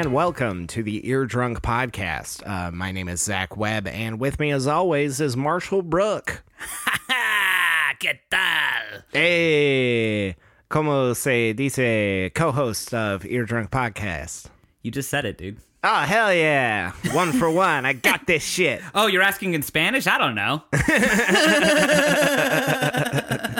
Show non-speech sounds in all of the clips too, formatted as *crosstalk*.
and welcome to the Ear Drunk Podcast. Uh, my name is Zac Webb, and with me, as always, is Marshall Brook. *laughs* ¿Qué tal? Hey, como se dice, co-host of Ear Drunk Podcast. You just said it, dude. Oh hell yeah! One for *laughs* one. I got this shit. Oh, you're asking in Spanish? I don't know. *laughs*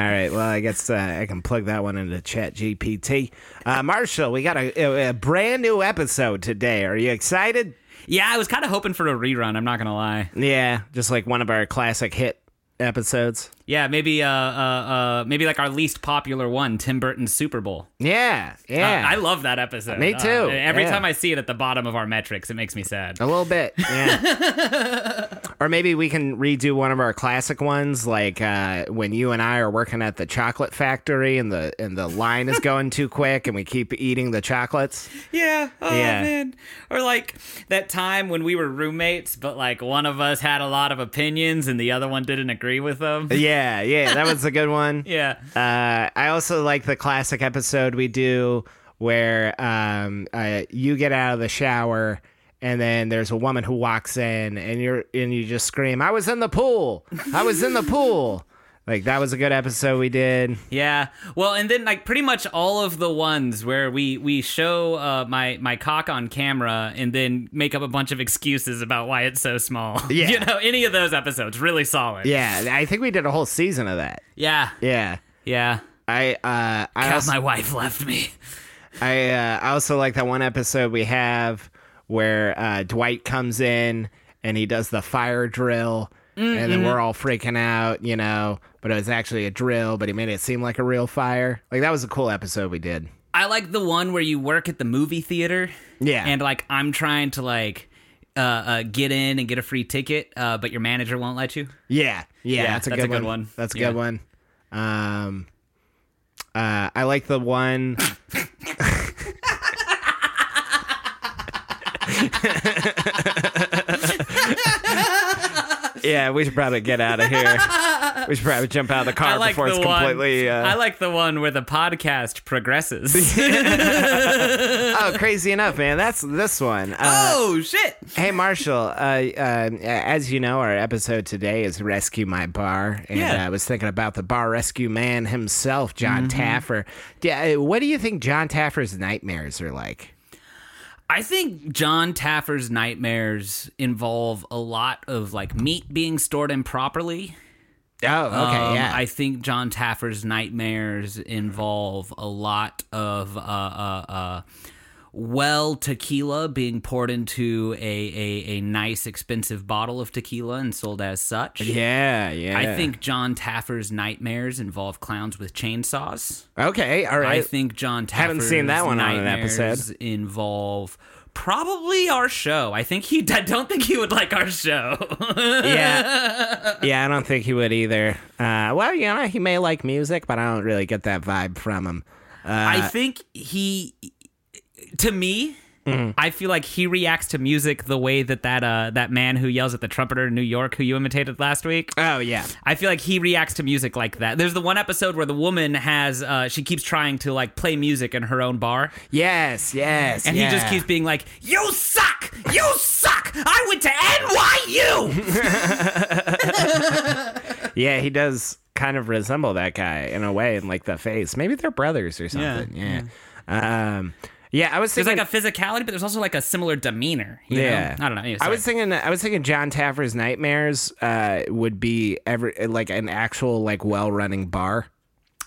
All right. Well, I guess uh, I can plug that one into Chat GPT. Uh, Marshall, we got a, a brand new episode today. Are you excited? yeah, I was kind of hoping for a rerun. I'm not gonna lie. Yeah, just like one of our classic hit episodes. Yeah, maybe uh, uh, uh, maybe like our least popular one, Tim Burton's Super Bowl. Yeah, Uh, yeah. I love that episode. Me Uh, too, every yeah. time I see it at the bottom of our metrics, it makes me sad. A little bit, yeah. *laughs* or maybe we can redo one of our classic ones, like uh, when you and I are working at the chocolate factory, and the and the line is going too *laughs* quick, and we keep eating the chocolates. Yeah. Oh Yeah. man. Or like that time when we were roommates, but like one of us had a lot of opinions and the other one didn't agree with them. Yeah, yeah, yeah, that was a good one. *laughs* Yeah. Uh, I also like the classic episode we do where um, uh, you get out of the shower. And then there's a woman who walks in, and you're and you just scream, "I was in the pool! I was in the pool!" Like that was a good episode we did. Yeah. Well, and then like pretty much all of the ones where we we show uh, my my cock on camera and then make up a bunch of excuses about why it's so small. *laughs* Yeah. You know, any of those episodes really solid. Yeah, I think we did a whole season of that. Yeah. Yeah, Yeah. I uh, I God, also, my wife left me. *laughs* I uh, I also like that one episode we have where uh, Dwight comes in and he does the fire drill, and then we're all freaking out, you know. But it was actually a drill, but he made it seem like a real fire. Like that was a cool episode we did. I like the one where you work at the movie theater. Yeah. And like I'm trying to like uh, uh, get in and get a free ticket, uh, but your manager won't let you. Yeah, yeah, Yeah, that's a that's good a good one. one. That's a Yeah. good one. Um, uh, I like the one. *laughs* *laughs* *laughs* yeah, we should probably get out of here. *laughs* We should probably jump out of the car like before the it's one. completely. I Uh, like the one where the podcast progresses. *laughs* oh, crazy enough, man. That's this one. Uh, oh shit! Hey Marshall, uh, uh, as you know, our episode today is "Rescue My Bar," and Yeah. uh, I was thinking about the bar rescue man himself, John Taffer. Yeah, uh, what do you think John Taffer's nightmares are like? I think John Taffer's nightmares involve a lot of like meat being stored improperly. Oh, okay, Um, yeah, I think John Taffer's nightmares involve a lot of uh, uh, uh, well tequila being poured into a, a, a nice expensive bottle of tequila and sold as such. yeah, yeah. I think John Taffer's nightmares involve clowns with chainsaws. Okay, all right. I think John Taffer's Haven't seen that one on an nightmares episode. Involve probably our show. I think he. I don't think he would like our show. *laughs* yeah, *laughs* yeah. I don't think he would either. Uh, well, you know, he may like music, but I don't really get that vibe from him. I think he. To me. Mm-hmm. I feel like he reacts to music the way that that uh, that man who yells at the trumpeter in New York, who you imitated last week. Oh yeah, I feel like he reacts to music like that. There's the one episode where the woman has uh, she keeps trying to like play music in her own bar, yes, yes, And he just keeps being like, "You suck! You suck! I went to NYU." *laughs* Yeah, he does kind of resemble that guy in a way, in like the face. Maybe they're brothers or something. Yeah. Um. Yeah, I was There's like a physicality, but there's also like a similar demeanor. you yeah, know? I don't know. I was thinking. I was thinking John Taffer's nightmares uh, would be every like an actual like well running bar.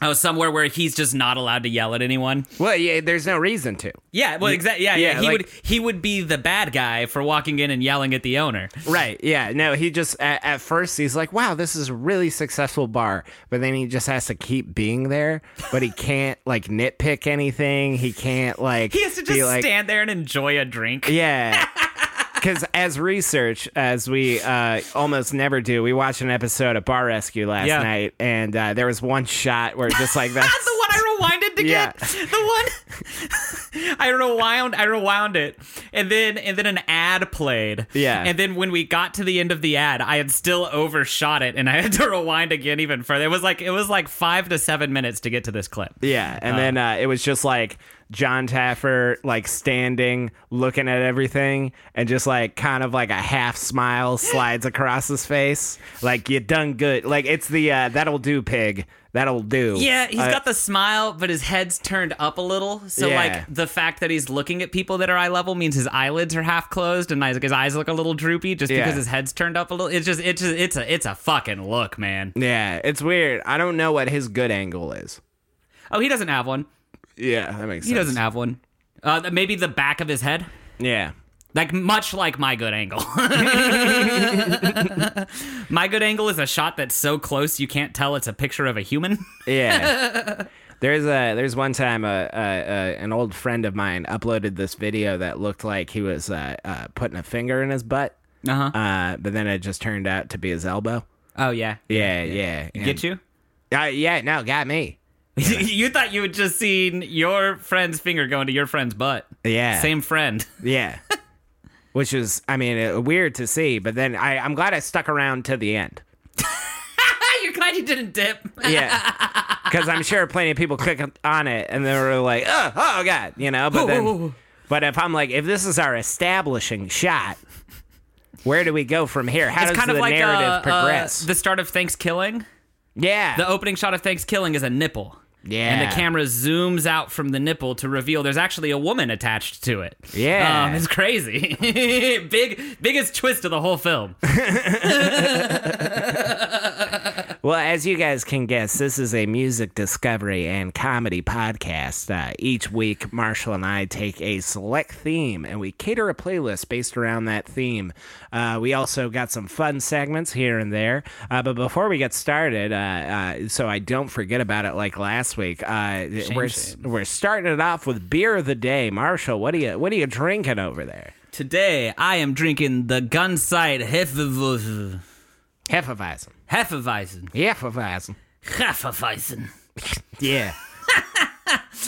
Oh somewhere where he's just not allowed to yell at anyone. Well, yeah, there's no reason to. Yeah, well, exactly. Yeah, yeah, yeah. He like- would he would be the bad guy for walking in and yelling at the owner. Right. Yeah. No, he just at, at first he's like, "Wow, this is a really successful bar," but then he just has to keep being there. But he can't like nitpick anything. He can't like. He has to just like, stand there and enjoy a drink. Yeah. *laughs* Because as research, as we uh, almost never do, we watched an episode of Bar Rescue last Yeah. night, and uh, there was one shot where just like that. *laughs* That's I rewinded to Yeah. get. The one *laughs* I rewound, I rewound it, and then and then an ad played. Yeah. And then when we got to the end of the ad, I had still overshot it, and I had to *laughs* rewind again even further. It was like it was like five to seven minutes to get to this clip. Yeah, and then uh, it was just like John Taffer like standing, looking at everything, and just like kind of like a half smile slides across his face, like you done good. Like it's the uh, that'll do, pig. That'll do. Yeah, he's Uh, got the smile, but his head's turned up a little. So Yeah. like the fact that he's looking at people that are eye level means his eyelids are half closed and his his eyes look a little droopy just Yeah. because his head's turned up a little. It's just it's just it's a it's a fucking look, man. Yeah, it's weird. I don't know what his good angle is. Oh, he doesn't have one. Yeah, that makes sense. He doesn't have one. Uh, maybe the back of his head. Yeah. Like much like my good angle. *laughs* my good angle is a shot that's so close you can't tell it's a picture of a human. Yeah. *laughs* There's a there's one time a, a, a an old friend of mine uploaded this video that looked like he was uh, uh, putting a finger in his butt, Uh-huh. uh, but then it just turned out to be his elbow. Oh yeah. Yeah, yeah. and- Get you? Uh, yeah, no, got me. *laughs* you thought you had just seen your friend's finger go into your friend's butt. Yeah, Same friend. Yeah, which is, I mean, uh, weird to see. But then I, I'm glad I stuck around to the end. *laughs* You're glad you didn't dip. Yeah, *laughs* because I'm sure plenty of people click on it and they were like, oh, oh god, you know. But then, but if I'm like, if this is our establishing shot, where do we go from here? How It's does kind the like narrative uh, progress? uh, the start of Thanksgiving. yeah, The opening shot of Thanksgiving is a nipple. Yeah. And the camera zooms out from the nipple to reveal there's actually a woman attached to it. Yeah. Um, it's crazy. *laughs* Big biggest twist of the whole film. *laughs* Well, as you guys can guess, this is a music discovery and comedy podcast. Uh, each week, Marshall and I take a select theme and we cater a playlist based around that theme. Uh, we also got some fun segments here and there. Uh, but before we get started, uh, uh, so I don't forget about it like last week, uh, we're shame. we're starting it off with beer of the day. Marshall, what are you what are you drinking over there? Today I am drinking the Gunsight Hefeweizen. Hefeweizen. Hefeweizen. Hefeweizen. Hefeweizen. Yeah. *laughs*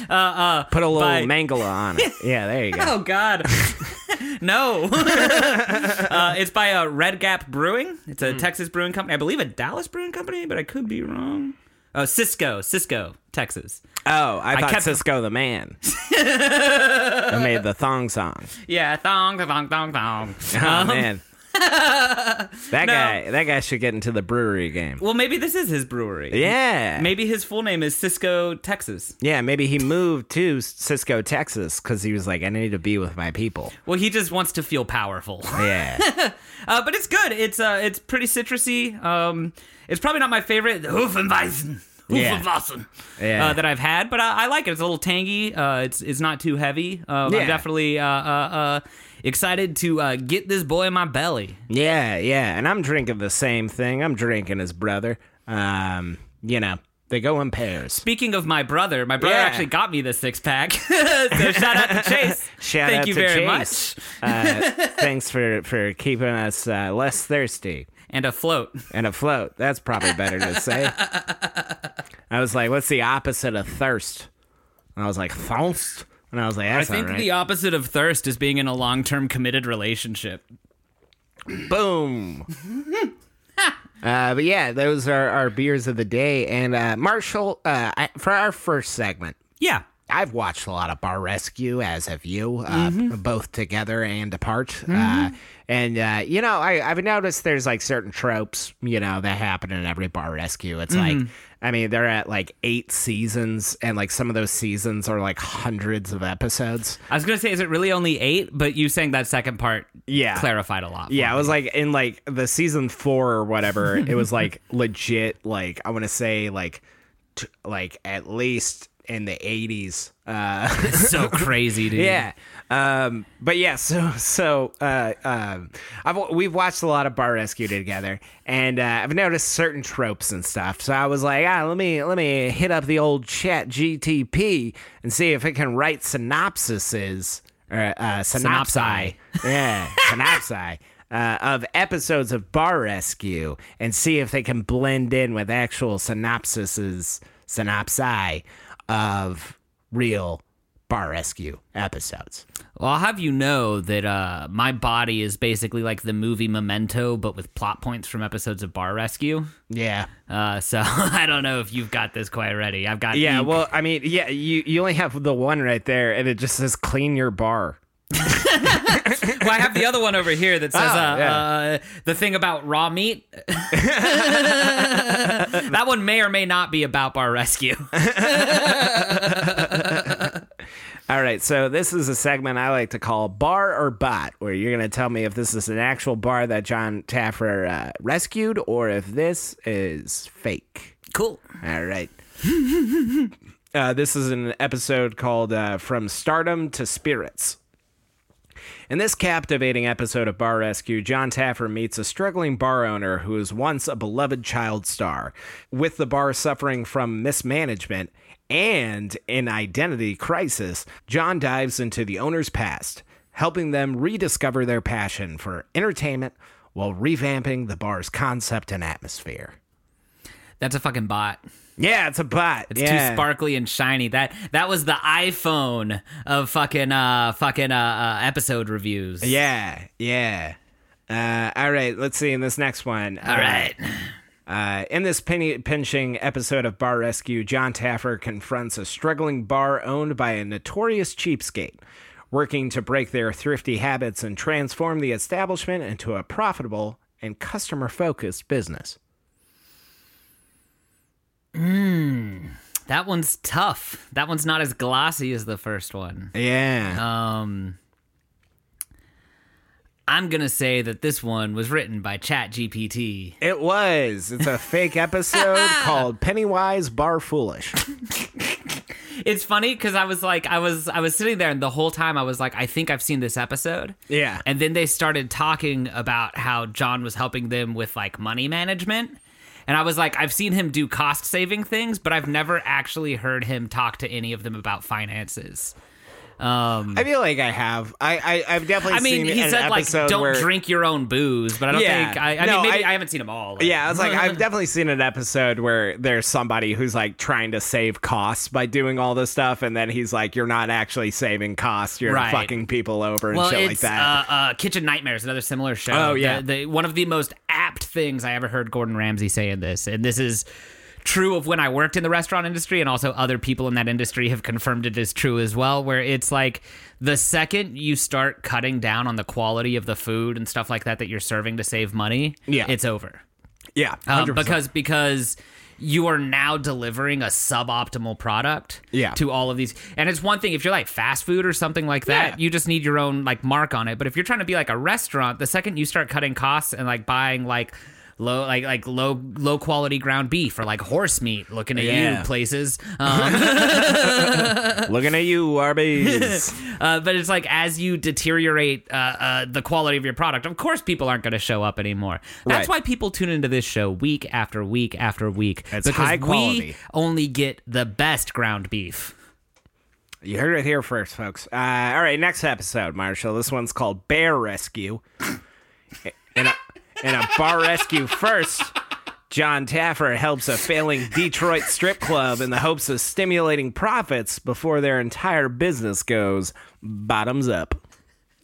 Uh, uh, Put a little by- mangala on it. Yeah, there you go. *laughs* Oh God, *laughs* no! uh, it's by uh, Red Gap Brewing. It's a Texas brewing company. I believe a Dallas brewing company, but I could be wrong. Oh, Cisco, Cisco, Texas. Oh, I thought kept- Cisco the man. I made the thong song. Yeah, thong, thong, thong, thong. Oh Um, man, *laughs* that guy, that guy should get into the brewery game. Well, maybe this is his brewery. Yeah, Maybe his full name is Cisco, Texas. yeah. Maybe he moved to Cisco, Texas, because he was like, I need to be with my people. Well, he just wants to feel powerful. Yeah, *laughs* Uh, but it's good. It's uh, it's pretty citrusy. Um, it's probably not my favorite, the Hufenweizen. Yeah. Hufenweizen, Yeah. uh, that I've had, but I, I like it. It's a little tangy. Uh, it's it's not too heavy. Um, Yeah. I'm definitely uh, uh, uh, excited to uh, get this boy in my belly. yeah, yeah. And I'm drinking the same thing. I'm drinking his brother. Um, you know, they go in pairs. Speaking of my brother, my brother Yeah. actually got me the six pack. *laughs* so *laughs* shout out to Chase. Shout Thank out you to very Chase. much. Uh, *laughs* thanks for for keeping us uh, less thirsty. And a float. and afloat. That's probably better to say. I was like, what's the opposite of thirst? And I was like, thirst. And I was like, I think right. the opposite of thirst is being in a long term committed relationship. Boom. uh, but yeah, those are our beers of the day. And uh, Marshall, uh, I, for our first segment, Yeah. I've watched a lot of Bar Rescue, as have you, uh, Mm-hmm. both together and apart. Uh, and uh, you know, I, I've noticed there's like certain tropes, you know, that happen in every Bar Rescue. It's Mm-hmm. like, I mean, they're at like eight seasons, and like some of those seasons are like hundreds of episodes. I was gonna say, is it really only eight? But you saying that second part, Yeah. clarified a lot. Yeah, me. it was like in like the season four or whatever. it was like *laughs* legit. Like I want to say like, t- like at least in the eighties. Uh, so *laughs* crazy, dude. Yeah. Um, but yeah, *laughs* so so uh, um, I've we've watched a lot of Bar Rescue together, and uh, I've noticed certain tropes and stuff. So I was like, ah, let me let me hit up the old Chat GTP and see if it can write synopsises or uh, synopsi, Synopsi. *laughs* yeah, synopsi. Uh, of episodes of Bar Rescue and see if they can blend in with actual synopsises, synopsi of real Bar Rescue episodes. Well, I'll have you know that uh, my body is basically like the movie Memento, but with plot points from episodes of Bar Rescue. Yeah. Uh, so *laughs* I don't know if you've got this quite ready. I've got Yeah, Eek. well, I mean, yeah, you, you only have the one right there, and it just says clean your bar. Well, I have the other one over here that says *laughs* Oh, uh, yeah. uh, the thing about raw meat. *laughs* that one may or may not be about Bar Rescue. All right, so this is a segment I like to call Bar or Bot, where you're going to tell me if this is an actual bar that John Taffer uh, rescued or if this is fake. cool. All right. *laughs* uh, this is an episode called uh, From Stardom to Spirits. In this captivating episode of Bar Rescue, John Taffer meets a struggling bar owner who was once a beloved child star. With the bar suffering from mismanagement and an identity crisis, John dives into the owner's past, helping them rediscover their passion for entertainment while revamping the bar's concept and atmosphere. That's a fucking bot. Yeah, it's a bot. It's yeah. too sparkly and shiny. That that was the iPhone of fucking uh fucking uh, uh episode reviews. Yeah, yeah. Uh, all right, let's see in this next one. All right. Uh, in this penny pinching episode of Bar Rescue, John Taffer confronts a struggling bar owned by a notorious cheapskate, working to break their thrifty habits and transform the establishment into a profitable and customer focused business. That one's tough. That one's not as glossy as the first one. Yeah. Um I'm gonna say that this one was written by Chat GPT. it was. It's a fake episode *laughs* called Pennywise Bar Foolish. *laughs* It's funny because I was like, I was, I was sitting there, and the whole time I was like, I think I've seen this episode. Yeah. And then they started talking about how John was helping them with like money management. And I was like, I've seen him do cost saving things, but I've never actually heard him talk to any of them about finances. Um, I feel like I have. I, I I've definitely I mean, seen he an said like, don't where- drink your own booze, but I don't Yeah. think I. I No, mean, maybe I- I, haven't seen them all. Yeah, I was like, I've *laughs* definitely seen an episode where there's somebody who's like trying to save costs by doing all this stuff, and then he's like, "You're not actually saving costs. You're Right. fucking people over and well, shit like that." Uh, uh, Kitchen Nightmares, another similar show. Oh, yeah. The- the- one of the most apt things I ever heard Gordon Ramsay say in this, and this is true of when I worked in the restaurant industry, and also other people in that industry have confirmed it is true as well. Where it's like the second you start cutting down on the quality of the food and stuff like that that you're serving to save money, Yeah. it's over. yeah, Um, 100%. because because you are now delivering a suboptimal product Yeah. to all of these and it's one thing if you're like fast food or something like that Yeah. you just need your own like mark on it but if you're trying to be like a restaurant the second you start cutting costs and like buying like low like like low low quality ground beef or like horse meat looking at Yeah. you places *laughs* um, *laughs* looking at you, Arby's. *laughs* uh, but it's like as you deteriorate uh, uh, the quality of your product, of course people aren't going to show up anymore. That's Right. why people tune into this show week after week after week. It's because high quality. we only get the best ground beef. you heard it here first, folks. Uh, all right, next episode, Marshall. This one's called Bear Rescue. in a in a bar rescue first. John Taffer helps a failing Detroit strip club in the hopes of stimulating profits before their entire business goes bottoms up.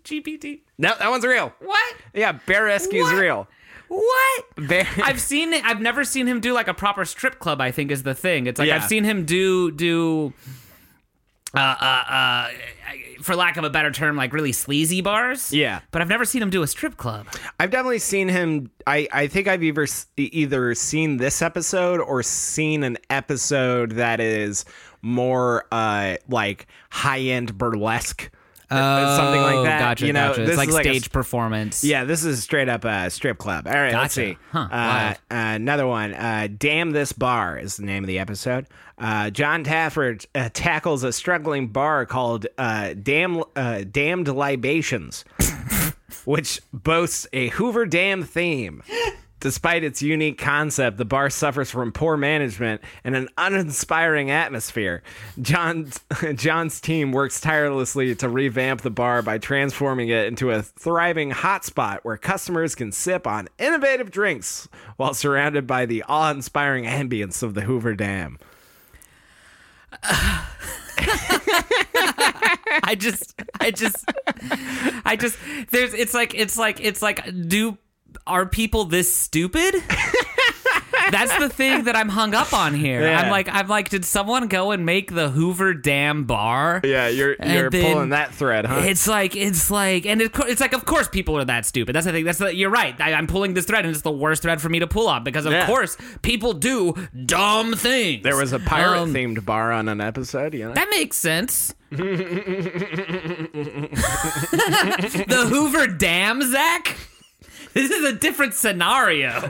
GPT. No, that one's real. What? Yeah, Bear Rescue's What? real. What? Bear. *laughs* I've seen it. I've never seen him do like a proper strip club. I think is the thing. It's like Yeah. I've seen him do do. Uh, uh, uh, for lack of a better term, like really sleazy bars. Yeah. But I've never seen him do a strip club. I've definitely seen him. I, I think I've either either seen this episode or seen an episode that is more uh like high end burlesque, uh, something like that. Oh, Gotcha, you know, gotcha. this It's like is a stage s- performance. yeah, this is straight up a strip club. All right, let's Gotcha. see. Huh, Uh, uh, another one. Uh, Damn this bar is the name of the episode. Uh, John Taffer uh, tackles a struggling bar called uh, Damn uh, Damned Libations, *laughs* which boasts a Hoover Dam theme. Despite its unique concept, the bar suffers from poor management and an uninspiring atmosphere. John's, *laughs* John's team works tirelessly to revamp the bar by transforming it into a thriving hotspot where customers can sip on innovative drinks while surrounded by the awe inspiring ambience of the Hoover Dam. I just, I just, I just. There's. It's like. It's like. It's like. Do are people this stupid? That's the thing that I'm hung up on here. Yeah. I'm like, I'm like, did someone go and make the Hoover Dam bar? Yeah, you're And you're pulling that thread, huh? It's like it's like, and it, it's like, of course, people are that stupid. That's the thing. That's the, you're right. I, I'm pulling this thread, and it's the worst thread for me to pull on because, of Yeah. course, people do dumb things. there was a pirate Um, themed bar on an episode, you know. That makes sense. *laughs* the Hoover Dam, Zac. This is a different scenario. *laughs*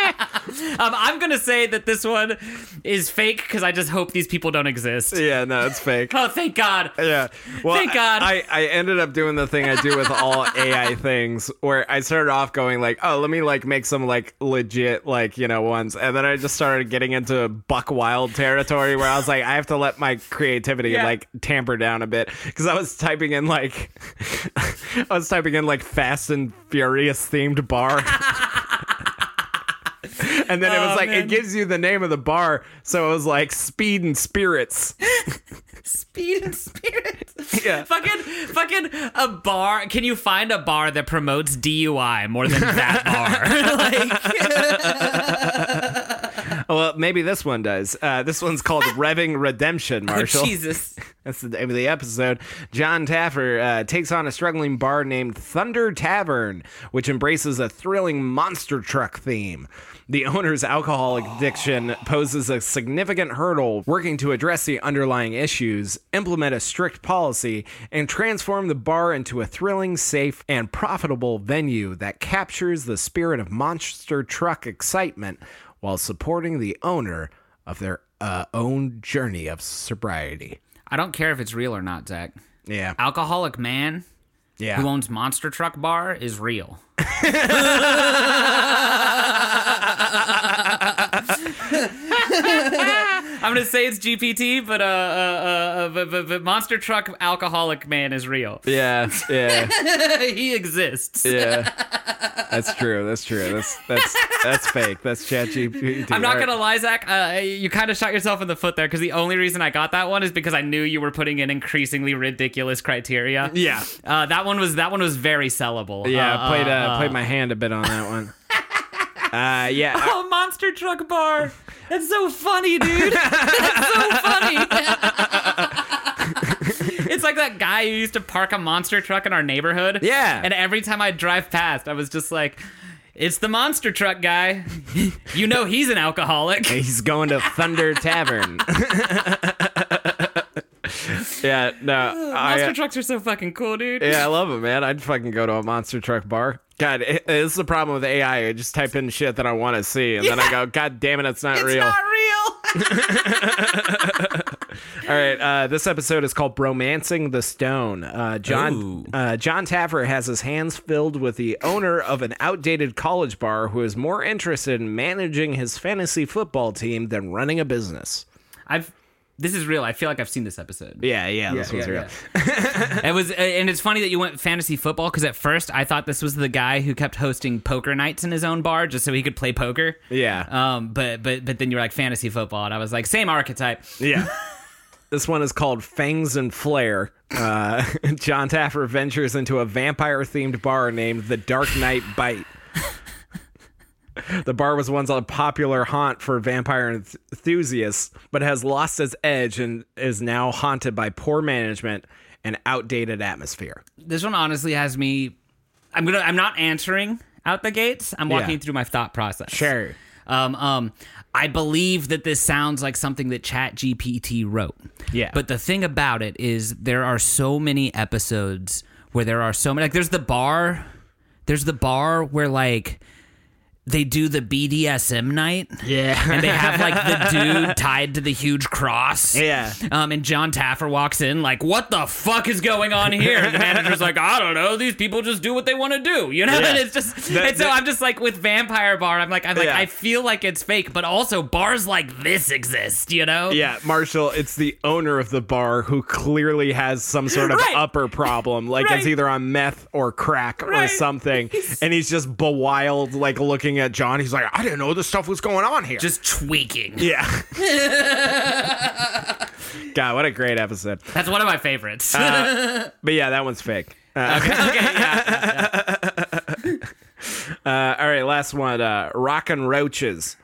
*laughs* um, I'm gonna say that this one is fake because I just hope these people don't exist. yeah, no, it's fake. *laughs* Oh, thank God. Yeah. Well, Thank God. I, I ended up doing the thing I do with all *laughs* AI things where I started off going like, oh, let me like make some like legit like, you know, ones. And then I just started getting into buck wild territory where I was like, I have to let my creativity Yeah. like tamper down a bit. Cause I was typing in like, I was typing in like Fast and Furious themed bar. And then it was Oh, like man. it gives you the name of the bar, so it was like Speed and Spirits. *laughs* Speed and Spirits. Yeah. Fucking, fucking a bar. Can you find a bar that promotes DUI more than that bar? *laughs* like, *laughs* Well, maybe this one does. Uh, this one's called *laughs* Revving Redemption, Marshall. Oh, Jesus. *laughs* That's the name of the episode. John Taffer uh, takes on a struggling bar named Thunder Tavern, which embraces a thrilling monster truck theme. The owner's alcoholic addiction poses a significant hurdle, working to address the underlying issues, implement a strict policy, and transform the bar into a thrilling, safe, and profitable venue that captures the spirit of monster truck excitement while supporting the owner of their uh, own journey of sobriety. I don't care if it's real or not, Zac. Yeah. Alcoholic man Yeah. who owns Monster Truck Bar is real. *laughs* *laughs* I'm gonna say it's GPT, but uh, uh, uh, but, but, but Monster Truck Alcoholic Man is real. Yeah, yeah, *laughs* he exists. yeah. That's true. That's true. That's that's that's fake. That's ChatGPT. I'm not right. gonna lie, Zac. Uh, you kind of shot yourself in the foot there because the only reason I got that one is because I knew you were putting in increasingly ridiculous criteria. Yeah, Uh, that one was that one was very sellable. yeah. Uh, played uh, uh, played my hand a bit on that one. *laughs* Uh, *laughs* yeah. Oh, monster truck bar. That's so funny, dude. That's so funny. *laughs* it's like that guy who used to park a monster truck in our neighborhood. Yeah. And every time I drive past, I was just like, it's the monster truck guy. you know he's an alcoholic. He's going to Thunder Tavern. *laughs* yeah, no. I, Monster uh, trucks are so fucking cool, dude. yeah, I *laughs* love them, man. I'd fucking go to a monster truck bar. God, it, it's the problem with AI. I just type in shit that I want to see, and then I go, God damn it, it's not It's real. not real. *laughs* *laughs* All right, uh, this episode is called "Bromancing the Stone." Uh, John Ooh. uh, John Taffer has his hands filled with the owner of an outdated college bar who is more interested in managing his fantasy football team than running a business. I've. This is real. I feel like I've seen this episode. Yeah, yeah, this one's real. *laughs* it was, and it's funny that you went fantasy football because at first I thought this was the guy who kept hosting poker nights in his own bar just so he could play poker. Yeah, Um, but but but then you're like fantasy football, and I was like same archetype. yeah. *laughs* This one is called Fangs and Flair. Uh, *laughs* John Taffer ventures into a vampire themed bar named the Dark Knight Bite. The bar was once a popular haunt for vampire enthusiasts, but has lost its edge and is now haunted by poor management and outdated atmosphere. This one honestly has me. I'm gonna. I'm not answering out the gates. I'm walking Yeah. through my thought process. Sure. Um, um, I believe that this sounds like something that Chat GPT wrote. Yeah. But the thing about it is, there are so many episodes where there are so many. Like, there's the bar. There's the bar where like they do the BDSM night. Yeah. And they have like the dude *laughs* tied to the huge cross. Yeah. Um, and John Taffer walks in like, "What the fuck is going on here?" And the manager's like, "I don't know. These people just do what they want to do, you know." Yeah. And it's just, The- and so the- I'm just like with Vampire Bar. I'm like, I'm like, Yeah. I feel like it's fake, but also bars like this exist, you know? Yeah, Marshall, it's the owner of the bar who clearly has some sort of Right. upper problem. Like it's either on meth or crack or something. *laughs* And he's just bewild, like looking at John. He's like, I didn't know this stuff was going on here. Just tweaking. yeah. *laughs* *laughs* God, what a great episode. That's one of my favorites. *laughs* But yeah, that one's fake. Uh, okay, yeah. uh, all right, last one. Uh, Rockin' Roaches.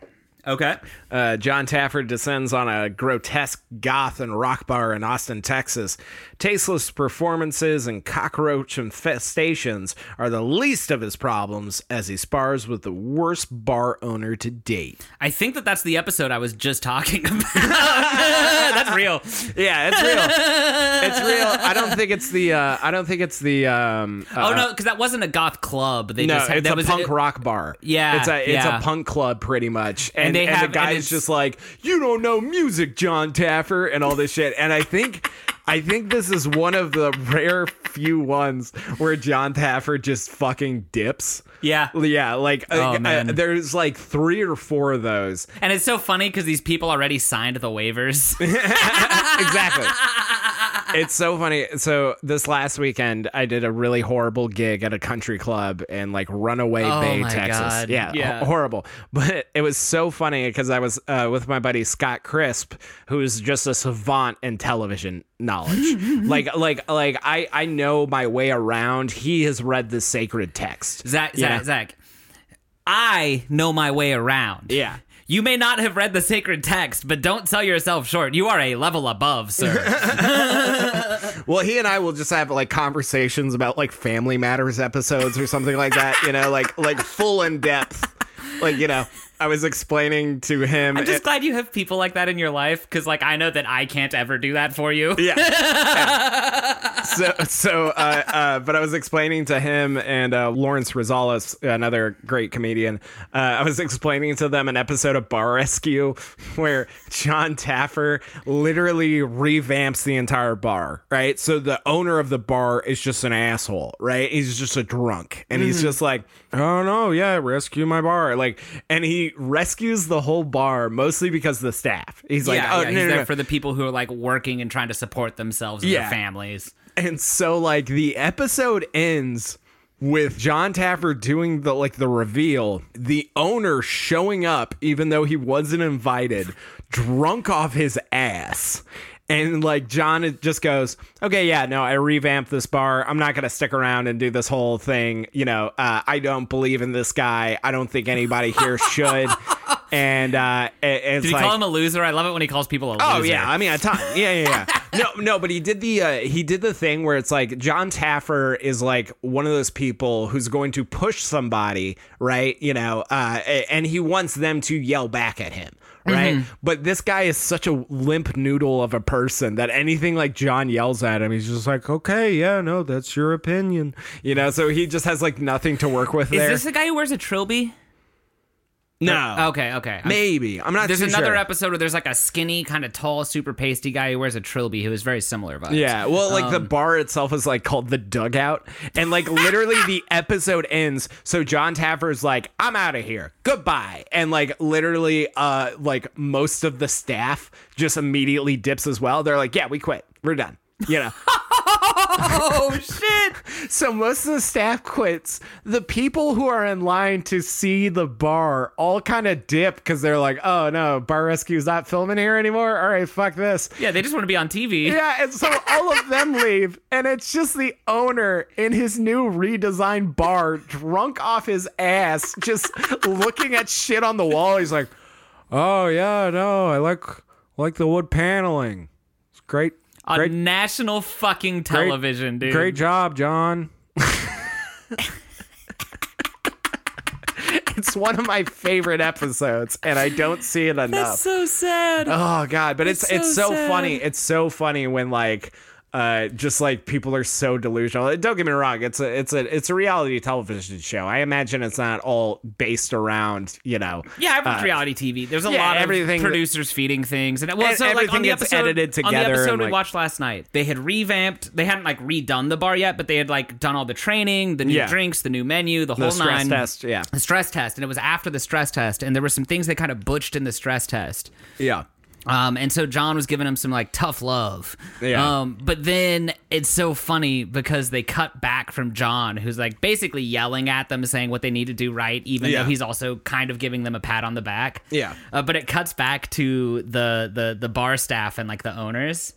Okay. Uh, John Taffer descends on a grotesque goth and rock bar in Austin, Texas. Tasteless performances and cockroach infestations are the least of his problems as he spars with the worst bar owner to date. I think that that's the episode I was just talking *laughs* about. *laughs* that's real. Yeah, it's real. it's real. I don't think it's the. Uh, I don't think it's the. Um, uh, Oh no, because that wasn't a goth club. They No, just had, it's a was punk rock bar. Yeah, it's a it's yeah. a punk club pretty much, and, they and have- the and guy's just like, you don't know music, John Taffer, and all this shit. And I think, I think this is one of the *laughs* rare few ones where John Taffer just fucking dips. Yeah. Yeah, like uh, Oh, uh, man. there's like three or four of those. And it's so funny because these people already signed the waivers. *laughs* exactly. *laughs* it's so funny. So this last weekend, I did a really horrible gig at a country club in like Runaway Oh Bay, Texas. God. Yeah, Yeah. ho- horrible. But it was so funny because I was uh, with my buddy Scott Crisp, who's just a savant in television knowledge. *laughs* like, like, like I I know my way around. He has read the sacred text. Zac, Zac, know? Zac. I know my way around. Yeah. You may not have read the sacred text, but don't sell yourself short. You are a level above, sir. *laughs* Well, he and I will just have like conversations about like Family Matters episodes or something like that. You know, like like full in depth. Like you know, I was explaining to him. I'm just glad you have people like that in your life because, like, I know that I can't ever do that for you. yeah. Yeah. *laughs* So, so, uh, uh, but I was explaining to him and uh, Lawrence Rosales, another great comedian. Uh, I was explaining to them an episode of Bar Rescue where John Taffer literally revamps the entire bar, right? So the owner of the bar is just an asshole, right? He's just a drunk, and he's just like, "Oh no, yeah, rescue my bar," like, and he rescues the whole bar mostly because of the staff. He's like, yeah, "Oh yeah, no, he's no, there no." for the people who are like working and trying to support themselves and Yeah. their families. And so like the episode ends with John Taffer doing the like the reveal, the owner showing up even though he wasn't invited, drunk off his ass. And like John just goes, okay, yeah, no, I revamped this bar. I'm not gonna stick around and do this whole thing. You know, uh, I don't believe in this guy. I don't think anybody here should. *laughs* *laughs* And uh, it- it's Did he like, call him a loser? I love it when he calls people a loser. Oh yeah, I mean a ton. Yeah, yeah, yeah. *laughs* no, no, but he did the uh, he did the thing where it's like John Taffer is like one of those people who's going to push somebody, right? You know, uh, and he wants them to yell back at him. Right, but this guy is such a limp noodle of a person that anything like John yells at him, he's just like, "Okay, yeah, no, that's your opinion," you know. So he just has like nothing to work with Is there. this the guy who wears a trilby? No, Okay, okay. I'm- maybe I'm not. There's another sure. episode where there's like a skinny, kind of tall, super pasty guy who wears a trilby who is very similar vibes. Yeah, well, like Um, the bar itself is like called the dugout, and like literally the *laughs* episode ends. So John Taffer's like, "I'm out of here, goodbye," and like literally, uh, like most of the staff just immediately dips as well. They're like, "Yeah, we quit, we're done," you know. *laughs* Oh *laughs* shit! so most of the staff quits. The people who are in line to see the bar all kind of dip because they're like, "Oh no, Bar Rescue's not filming here anymore. All right, fuck this." Yeah, they just want to be on TV. Yeah, and so all of them *laughs* leave, and it's just the owner in his new redesigned bar, drunk off his ass, just looking at shit on the wall. He's like, "Oh yeah, no, I like like the wood paneling. It's great, On great, national fucking television, dude. great job, John." *laughs* it's one of my favorite episodes, and I don't see it enough. That's so sad. Oh god, but it's It's it's so so sad. funny. It's so funny when like uh just like people are so delusional. Don't get me wrong, it's a it's a it's a reality television show. I imagine it's not all based around, you know. yeah, I've watched uh, reality TV. There's a yeah, lot of everything that- producers feeding things, and well, And so like on the episode, edited on the episode and, we like- watched last night, they had revamped. They hadn't like redone the bar yet, but they had like done all the training, the new Yeah. drinks, the new menu, the The whole stress nine. test, yeah. The stress test, and it was after the stress test, and there were some things they kind of butched in the stress test. Yeah. Um, and so John was giving him some like tough love. Yeah. Um, but then it's so funny because they cut back from John, who's like basically yelling at them, saying what they need to do right, even Yeah. though he's also kind of giving them a pat on the back. Yeah. Uh, but it cuts back to the the the bar staff and like the owners.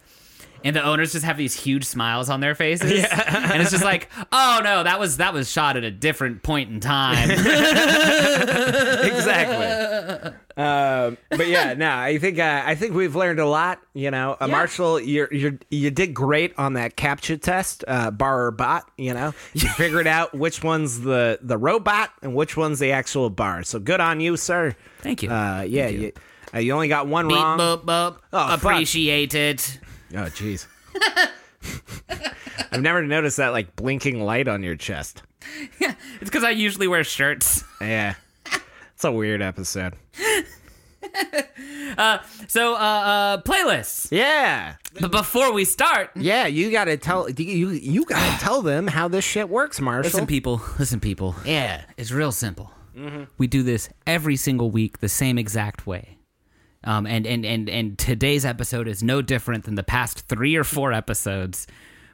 And the owners just have these huge smiles on their faces, and it's just like, oh no, that was that was shot at a different point in time. *laughs* exactly. *laughs* Um, but yeah, no, I think uh, I think we've learned a lot. You know, uh, Yeah. Marshall, you you you did great on that CAPTCHA test, uh, bar or bot. You know, you *laughs* figured out which one's the the robot and which one's the actual bar. So good on you, sir. Thank you. Uh, yeah, you, uh, you only got one Beep, wrong. boop, boop. Oh, fuck. Appreciate it. Oh, jeez. *laughs* I've never noticed that like blinking light on your chest. Yeah, *laughs* It's because I usually wear shirts. Yeah, it's a weird episode. *laughs* uh, So, uh, uh, playlists. Yeah. But before we start, Yeah, you gotta tell you you gotta *sighs* tell them how this shit works, Marshall. listen, people, listen, people. yeah, It's real simple. We do this every single week the same exact way. Um, and, and, and, and today's episode is no different than the past three or four episodes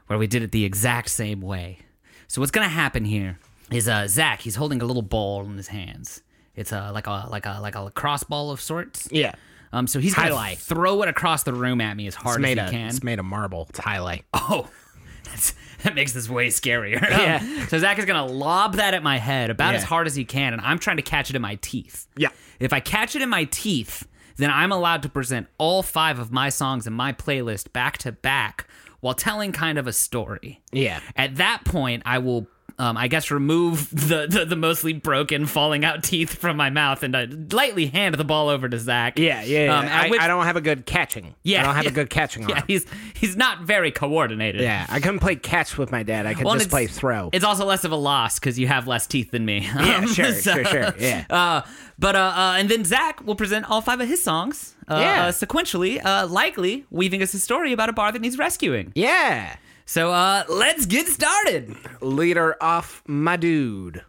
where we did it the exact same way. So what's gonna happen here is uh, Zac. He's holding a little ball in his hands. It's uh, like a like a like a lacrosse ball of sorts. yeah. Um, so he's gonna Highlight. throw it across the room at me as hard as he can. it's made of marble. It's highlight. Oh, *laughs* that's, that makes this way scarier. *laughs* Yeah. Um, *laughs* so Zac is gonna lob that at my head about Yeah. as hard as he can, and I'm trying to catch it in my teeth. Yeah. If I catch it in my teeth, then I'm allowed to present all five of my songs in my playlist back to back while telling kind of a story. Yeah. At that point, I will. Um, I guess remove *laughs* the, the, the mostly broken, falling out teeth from my mouth and uh, lightly hand the ball over to Zac. Yeah, yeah. yeah. Um, I, which- I don't have a good catching. Yeah, I don't have yeah. a good catching *laughs* arm. Yeah, he's he's not very coordinated. Yeah, I couldn't play catch with my dad. I could Well, just play throw. It's also less of a loss because you have less teeth than me. yeah, *laughs* Um, sure, so- sure, sure. Yeah. Uh, but uh, uh, and then Zac will present all five of his songs, uh, Yeah. uh, sequentially, uh, likely weaving us a story about a bar that needs rescuing. Yeah. So uh, let's get started. Leader off, my dude.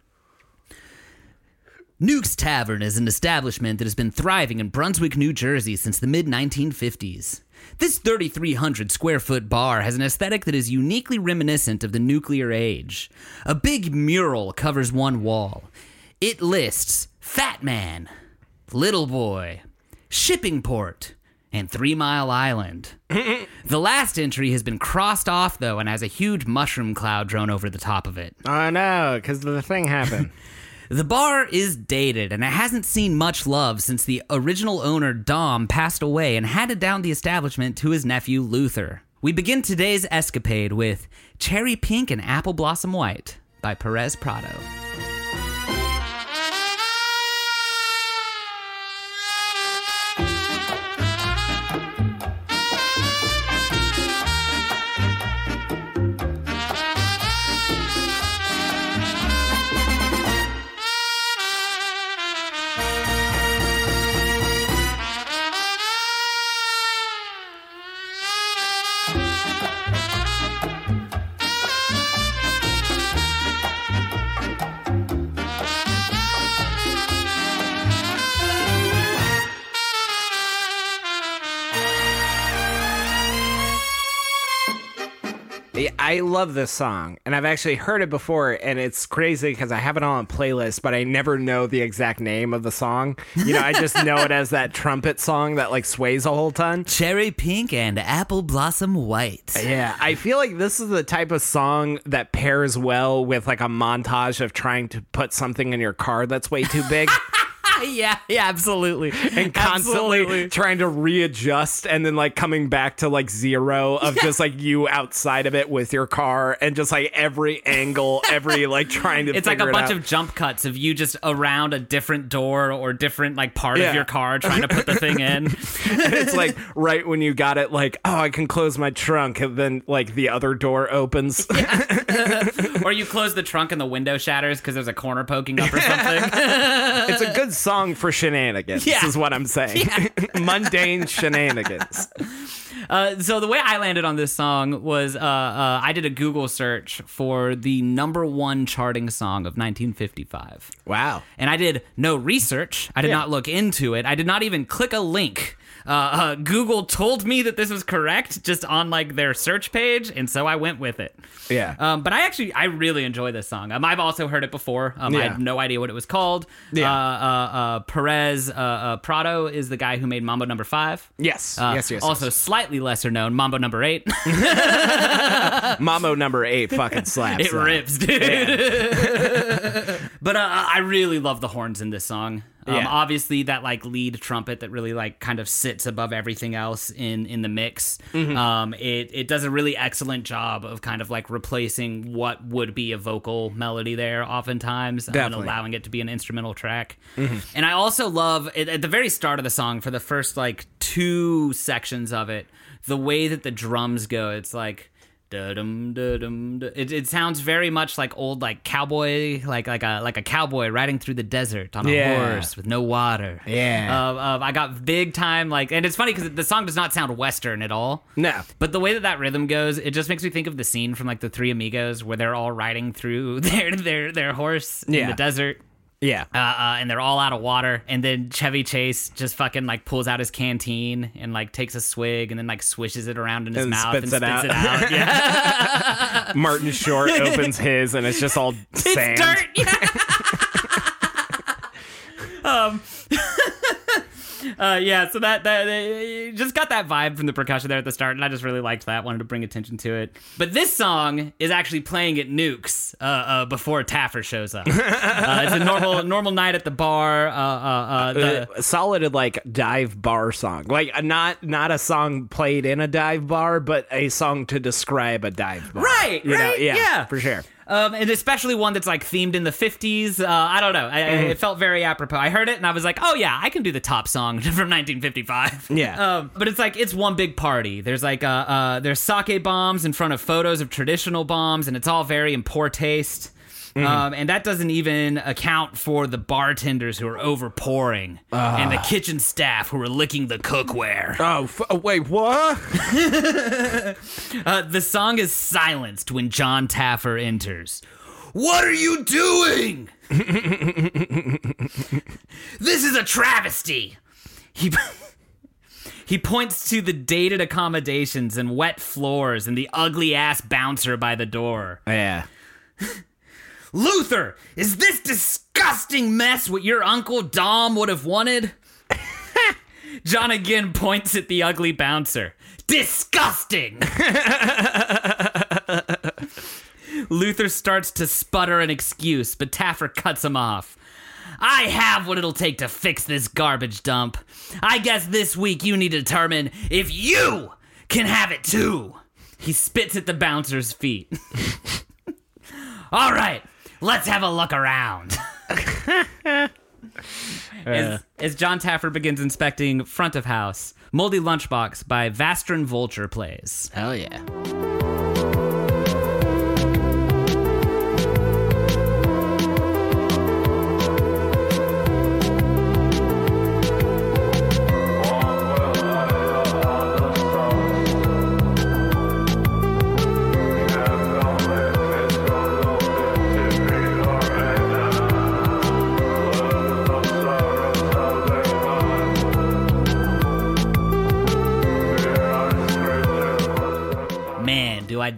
Nuke's Tavern is an establishment that has been thriving in Brunswick, New Jersey since the mid 1950s. This 3,300 square foot bar has an aesthetic that is uniquely reminiscent of the nuclear age. A big mural covers one wall. It lists Fat Man, Little Boy, Shippingport, and Three Mile Island. *laughs* the last entry has been crossed off, though, and has a huge mushroom cloud drawn over the top of it. Oh no, because the thing happened. *laughs* The bar is dated and it hasn't seen much love since the original owner Dom passed away and handed down the establishment to his nephew Luther. We begin today's escapade with Cherry Pink and Apple Blossom White by Perez Prado. I love this song, and I've actually heard it before, and it's crazy because I have it on a playlist, but I never know the exact name of the song. You know, I just *laughs* know it as that trumpet song that like sways a whole ton. Cherry Pink and Apple Blossom White. Yeah, I feel like this is the type of song that pairs well with like a montage of trying to put something in your car that's way too big *laughs* *laughs* yeah, yeah, absolutely. and constantly Absolutely. trying to readjust and then like coming back to like zero of just like you outside of it with your car and just like every angle, every like trying to *laughs* It's like a it bunch out. of jump cuts of you just around a different door or different like part Yeah. of your car trying to put the thing in. *laughs* it's like right when you got it like oh I can close my trunk and then like the other door opens. or you close the trunk and the window shatters because there's a corner poking up or something. it's a good song for shenanigans Yeah. is what I'm saying. *laughs* Mundane shenanigans. *laughs* Uh, so the way I landed on this song was uh, uh, I did a Google search for the number one charting song of 1955. Wow. And I did no research. I did Yeah. not look into it. I did not even click a link. Uh, uh, Google told me that this was correct just on like their search page, and so I went with it. Yeah. Um, but I actually I really enjoy this song. Um, I've also heard it before. Um, I Yeah. had no idea what it was called. Yeah. Uh, uh, uh, Perez uh, uh, Prado is the guy who made Mambo Number Five. yes. Yes. Yes. Also, slightly lesser known, Mambo Number Eight. *laughs* *laughs* Mambo number eight fucking slaps. it though. rips, dude. *laughs* but uh, I really love the horns in this song. Um, Yeah. Obviously, that like lead trumpet that really like kind of sits above everything else in in the mix. Mm-hmm. Um, it it does a really excellent job of kind of like replacing what would be a vocal melody there, oftentimes, um, and Mm-hmm. allowing it to be an instrumental track. And I also love it, at the very start of the song for the first like two sections of it, the way that the drums go. It's like. Da-dum, da-dum, da- It, it sounds very much like old like cowboy like like a like a cowboy riding through the desert on a Yeah. horse with no water. Yeah. Uh, uh, I got big time like, and it's funny because the song does not sound western at all. No. But the way that that rhythm goes, it just makes me think of the scene from like the Three Amigos where they're all riding through *laughs* their their their horse in the desert. Yeah. Uh, uh, and they're all out of water, and then Chevy Chase just fucking like pulls out his canteen and like takes a swig, and then like swishes it around in his And mouth spits and it spits out. it out. *laughs* Yeah, *laughs* Martin Short *laughs* opens his and it's just all sand. dirt. Yeah. um. *laughs* Uh, yeah, so that that just got that vibe from the percussion there at the start, and I just really liked that. Wanted to bring attention to it. But this song is actually playing at Nukes uh, uh, before Taffer shows up. *laughs* uh, it's a normal normal night at the bar. Uh, uh, uh, the, solid like dive bar song like not not a song played in a dive bar but a song to describe a dive bar Right, you know right, yeah, yeah. for sure Um, and especially one that's like themed in the 50s. Uh, I don't know. I, Mm-hmm. It felt very apropos. I heard it and I was like, oh yeah, I can do the top song *laughs* from 1955. Yeah. Um, but it's like, it's one big party. There's like, uh, uh, there's sake bombs in front of photos of traditional bombs and it's all very in poor taste. Mm-hmm. Um, and that doesn't even account for the bartenders who are over pouring and the kitchen staff who are licking the cookware. oh f- oh, wait what *laughs* Uh, the song is silenced when John Taffer enters. What are you doing? *laughs* this is a travesty. He *laughs* he points to the dated accommodations and wet floors and the ugly ass bouncer by the door. yeah Luther, is this disgusting mess what your uncle Dom would have wanted? *laughs* John again points at the ugly bouncer. Disgusting! *laughs* Luther starts to sputter an excuse, but Taffer cuts him off. I have what it'll take to fix this garbage dump. I guess this week you need to determine if you can have it too. He spits at the bouncer's feet. *laughs* All right, let's have a look around. *laughs* as, as John Taffer begins inspecting front of house, Moldy Lunchbox by Vestron Vulture plays. hell yeah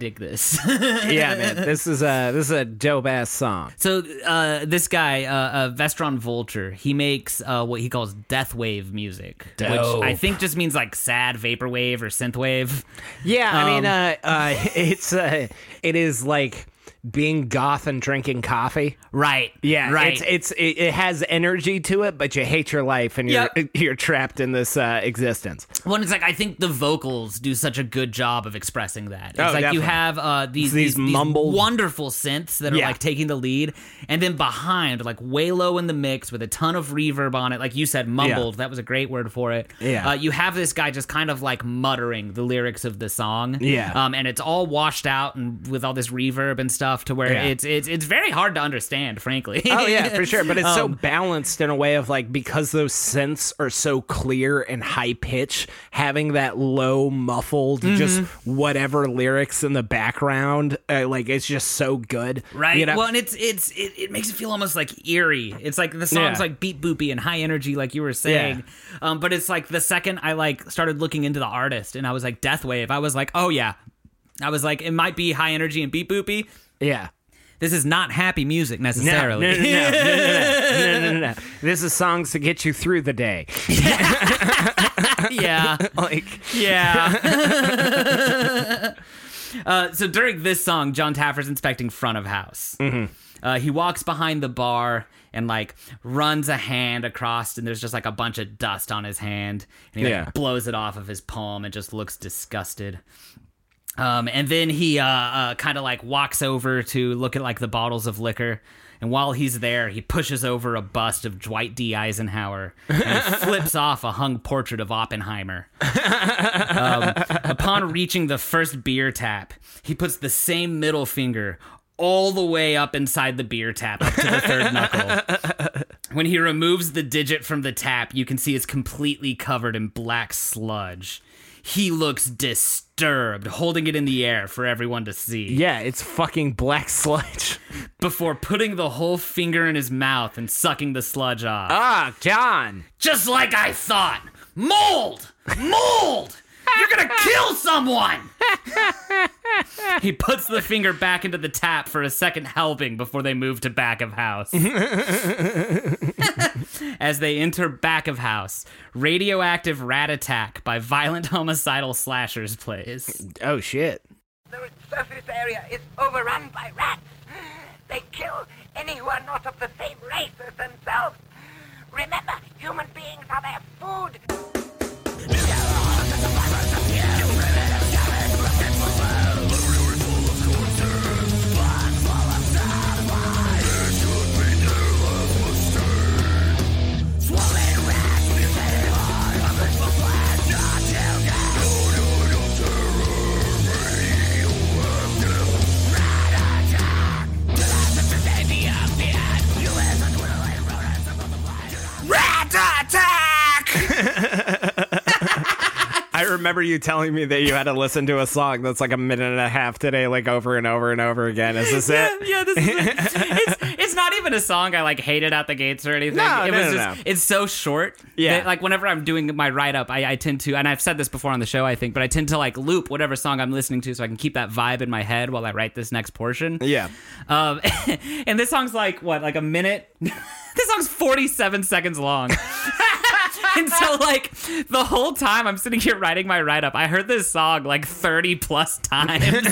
dig this. *laughs* yeah man this is a this is a dope ass song So uh, this guy, uh, uh, Vestron Vulture, he makes uh, what he calls death wave music, Dope. which I think just means like sad vaporwave or synthwave. yeah i mean Um, uh, uh *laughs* it's uh it is like being goth and drinking coffee Right. Yeah, Right. It's it's it, it has energy to it, but you hate your life and you're Yep. *laughs* you're trapped in this uh, existence. Well, it's like I think the vocals do such a good job of expressing that. It's Oh, like you have uh, these, these these mumbled- wonderful synths that are Yeah. like taking the lead, and then behind, like way low in the mix with a ton of reverb on it. Like you said, mumbled. That was a great word for it. Yeah. Uh, you have this guy just kind of like muttering the lyrics of the song. Yeah. Um, and it's all washed out and with all this reverb and stuff. Enough to where Yeah. it's it's it's very hard to understand, frankly. Oh yeah, for *laughs* sure. But it's so Um, balanced in a way of like because those synths are so clear and high pitch, having that low muffled, just Mm-hmm. whatever lyrics in the background, uh, like it's just so good. Right. You know? Well, and it's it's it, it makes it feel almost like eerie. It's like the song's Yeah. like beat boopy and high energy, like you were saying. Um, but it's like the second I like started looking into the artist and I was like Deathwave, I was like, oh yeah. I was like, it might be high energy and beat boopy. Yeah. This is not happy music necessarily. no, no, no, no, no, no, no, no, no. This is songs to get you through the day. yeah. Like, Yeah. uh, so during this song, John Taffer's inspecting front of house. Mm-hmm. Uh, he walks behind the bar and like runs a hand across, and there's just like a bunch of dust on his hand, and he like, Yeah. blows it off of his palm and just looks disgusted. Um, and then he uh, uh, kind of like walks over to look at like the bottles of liquor. And while he's there, he pushes over a bust of Dwight D. Eisenhower and *laughs* flips off a hung portrait of Oppenheimer. Um, upon reaching the first beer tap, he puts the same middle finger all the way up inside the beer tap up to the third *laughs* knuckle. When he removes the digit from the tap, you can see it's completely covered in black sludge. He looks disturbed, holding it in the air for everyone to see. yeah, it's fucking black sludge. Before putting the whole finger in his mouth and sucking the sludge off. Ah, John. Just like I thought! Mold! Mold! You're gonna kill someone! *laughs* he puts the finger back into the tap for a second helping before they move to back of house. *laughs* As they enter back of house, radioactive rat attack by violent *laughs* homicidal slashers plays. Oh shit. The surface area is overrun by rats. They kill anyone not of the same race as themselves. Remember, human beings are their food. Attack! *laughs* I remember you telling me that you had to listen to a song that's like a minute and a half today, like over and over and over again. Is this Yeah, it? yeah, this is it. *laughs* it's, not even a song I like hated out the gates or anything. No, it no, was no, just it's so short. Yeah. that, like whenever I'm doing my write up, I, I tend to and I've said this before on the show, I think, but I tend to like loop whatever song I'm listening to so I can keep that vibe in my head while I write this next portion. Yeah. Um, *laughs* and this song's like what, like a minute? *laughs* this song's 47 seconds long. *laughs* and so like the whole time I'm sitting here writing my write up, I heard this song like 30 plus times.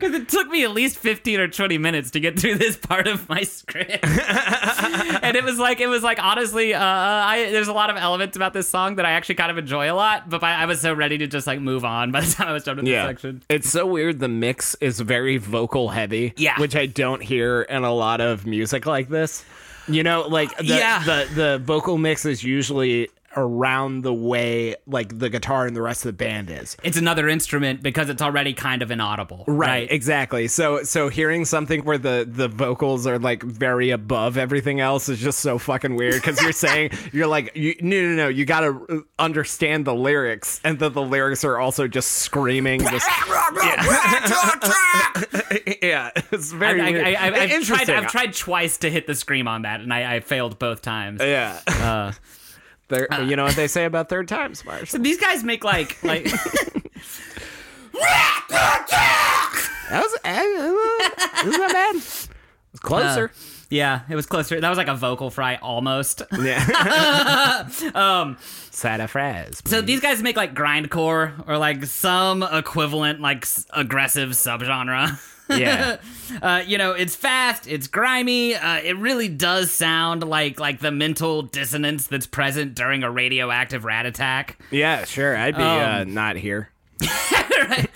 Because it took me at least 15 or 20 minutes to get through this part of my script. *laughs* and it was like, it was like, honestly, uh, I, there's a lot of elements about this song that I actually kind of enjoy a lot, but I, I was so ready to just like move on *laughs* by the time I was done with Yeah. this section. It's so weird. The mix is very vocal heavy. Yeah. Which I don't hear in a lot of music like this. You know, like the Yeah. the, the vocal mix is usually around the way like the guitar and the rest of the band is. It's another instrument because it's already kind of inaudible. Right. exactly. So so hearing something where the the vocals are like very above everything else is just so fucking weird because you're *laughs* saying you're like you, no no no you got to understand the lyrics and that the lyrics are also just screaming just *laughs* *laughs* yeah it's very I, weird. I, I, I've, tried, interesting I've tried twice to hit the scream on that, and I, I failed both times. yeah Uh, They're- uh. you know what they say about third times Mars so these guys make like *laughs* like that was eh, it was not bad. It was closer. Uh, yeah, it was closer. That was like a vocal fry almost. yeah. *laughs* Um Sada Fraz So these guys make like grindcore or like some equivalent like s- aggressive subgenre. Yeah *laughs* Uh, you know, it's fast, it's grimy. Uh, it really does sound like like the mental dissonance that's present during a radioactive rat attack. yeah sure I'd be uh, not here *laughs* right.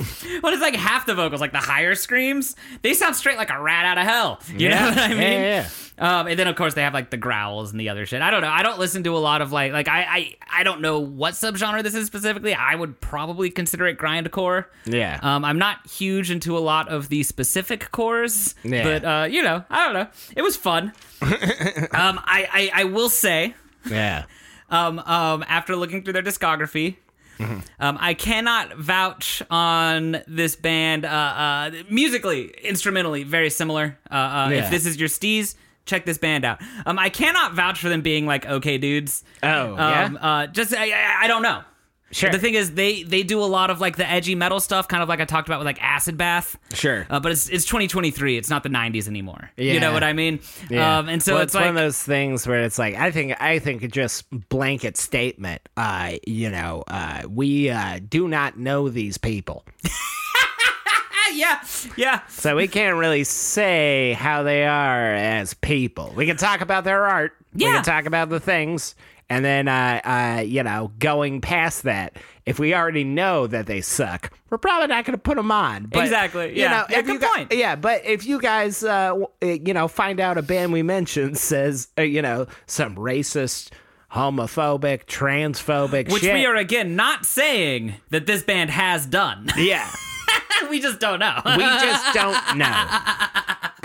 Well, it's like half the vocals, like the higher screams, they sound straight like a rat out of hell. You Yeah. know what I Yeah, mean? yeah, Um, and then of course they have like the growls and the other shit. I don't know. I don't listen to a lot of like like I I, I don't know what subgenre this is specifically. I would probably consider it grindcore. Yeah. Um, I'm not huge into a lot of the specific cores, Yeah. but uh, you know, I don't know. It was fun. *laughs* um, I, I I will say Yeah. um, um, after looking through their discography. Mm-hmm. Um, I cannot vouch on this band uh, uh, musically, instrumentally, very similar. Uh, uh, Yeah. If this is your steez, check this band out. Um, I cannot vouch for them being like okay dudes. Oh, um, yeah? Uh, just I, I, I don't know. Sure. The thing is, they they do a lot of like the edgy metal stuff, kind of like I talked about with like Acid Bath. Sure. Uh, but it's it's 2023. It's not the 90s anymore. You know what I mean? Yeah. Um, and so Well, it's, one like of those things where it's like I think I think just blanket statement. Uh, you know, uh, we uh, do not know these people, ah, *laughs* yeah, yeah. so we can't really say how they are as people. We can talk about their art. Yeah. We can talk about the things. And then, uh, uh, you know, going past that, if we already know that they suck, we're probably not going to put them on. But, Exactly. You Yeah. know, Yeah, if good point. Yeah, but if you guys, uh, uh, you know, find out a band we mentioned *laughs* says, uh, you know, some racist, homophobic, transphobic Which shit. we are again not saying that this band has done. Yeah. *laughs* we just don't know. We just don't *laughs* know.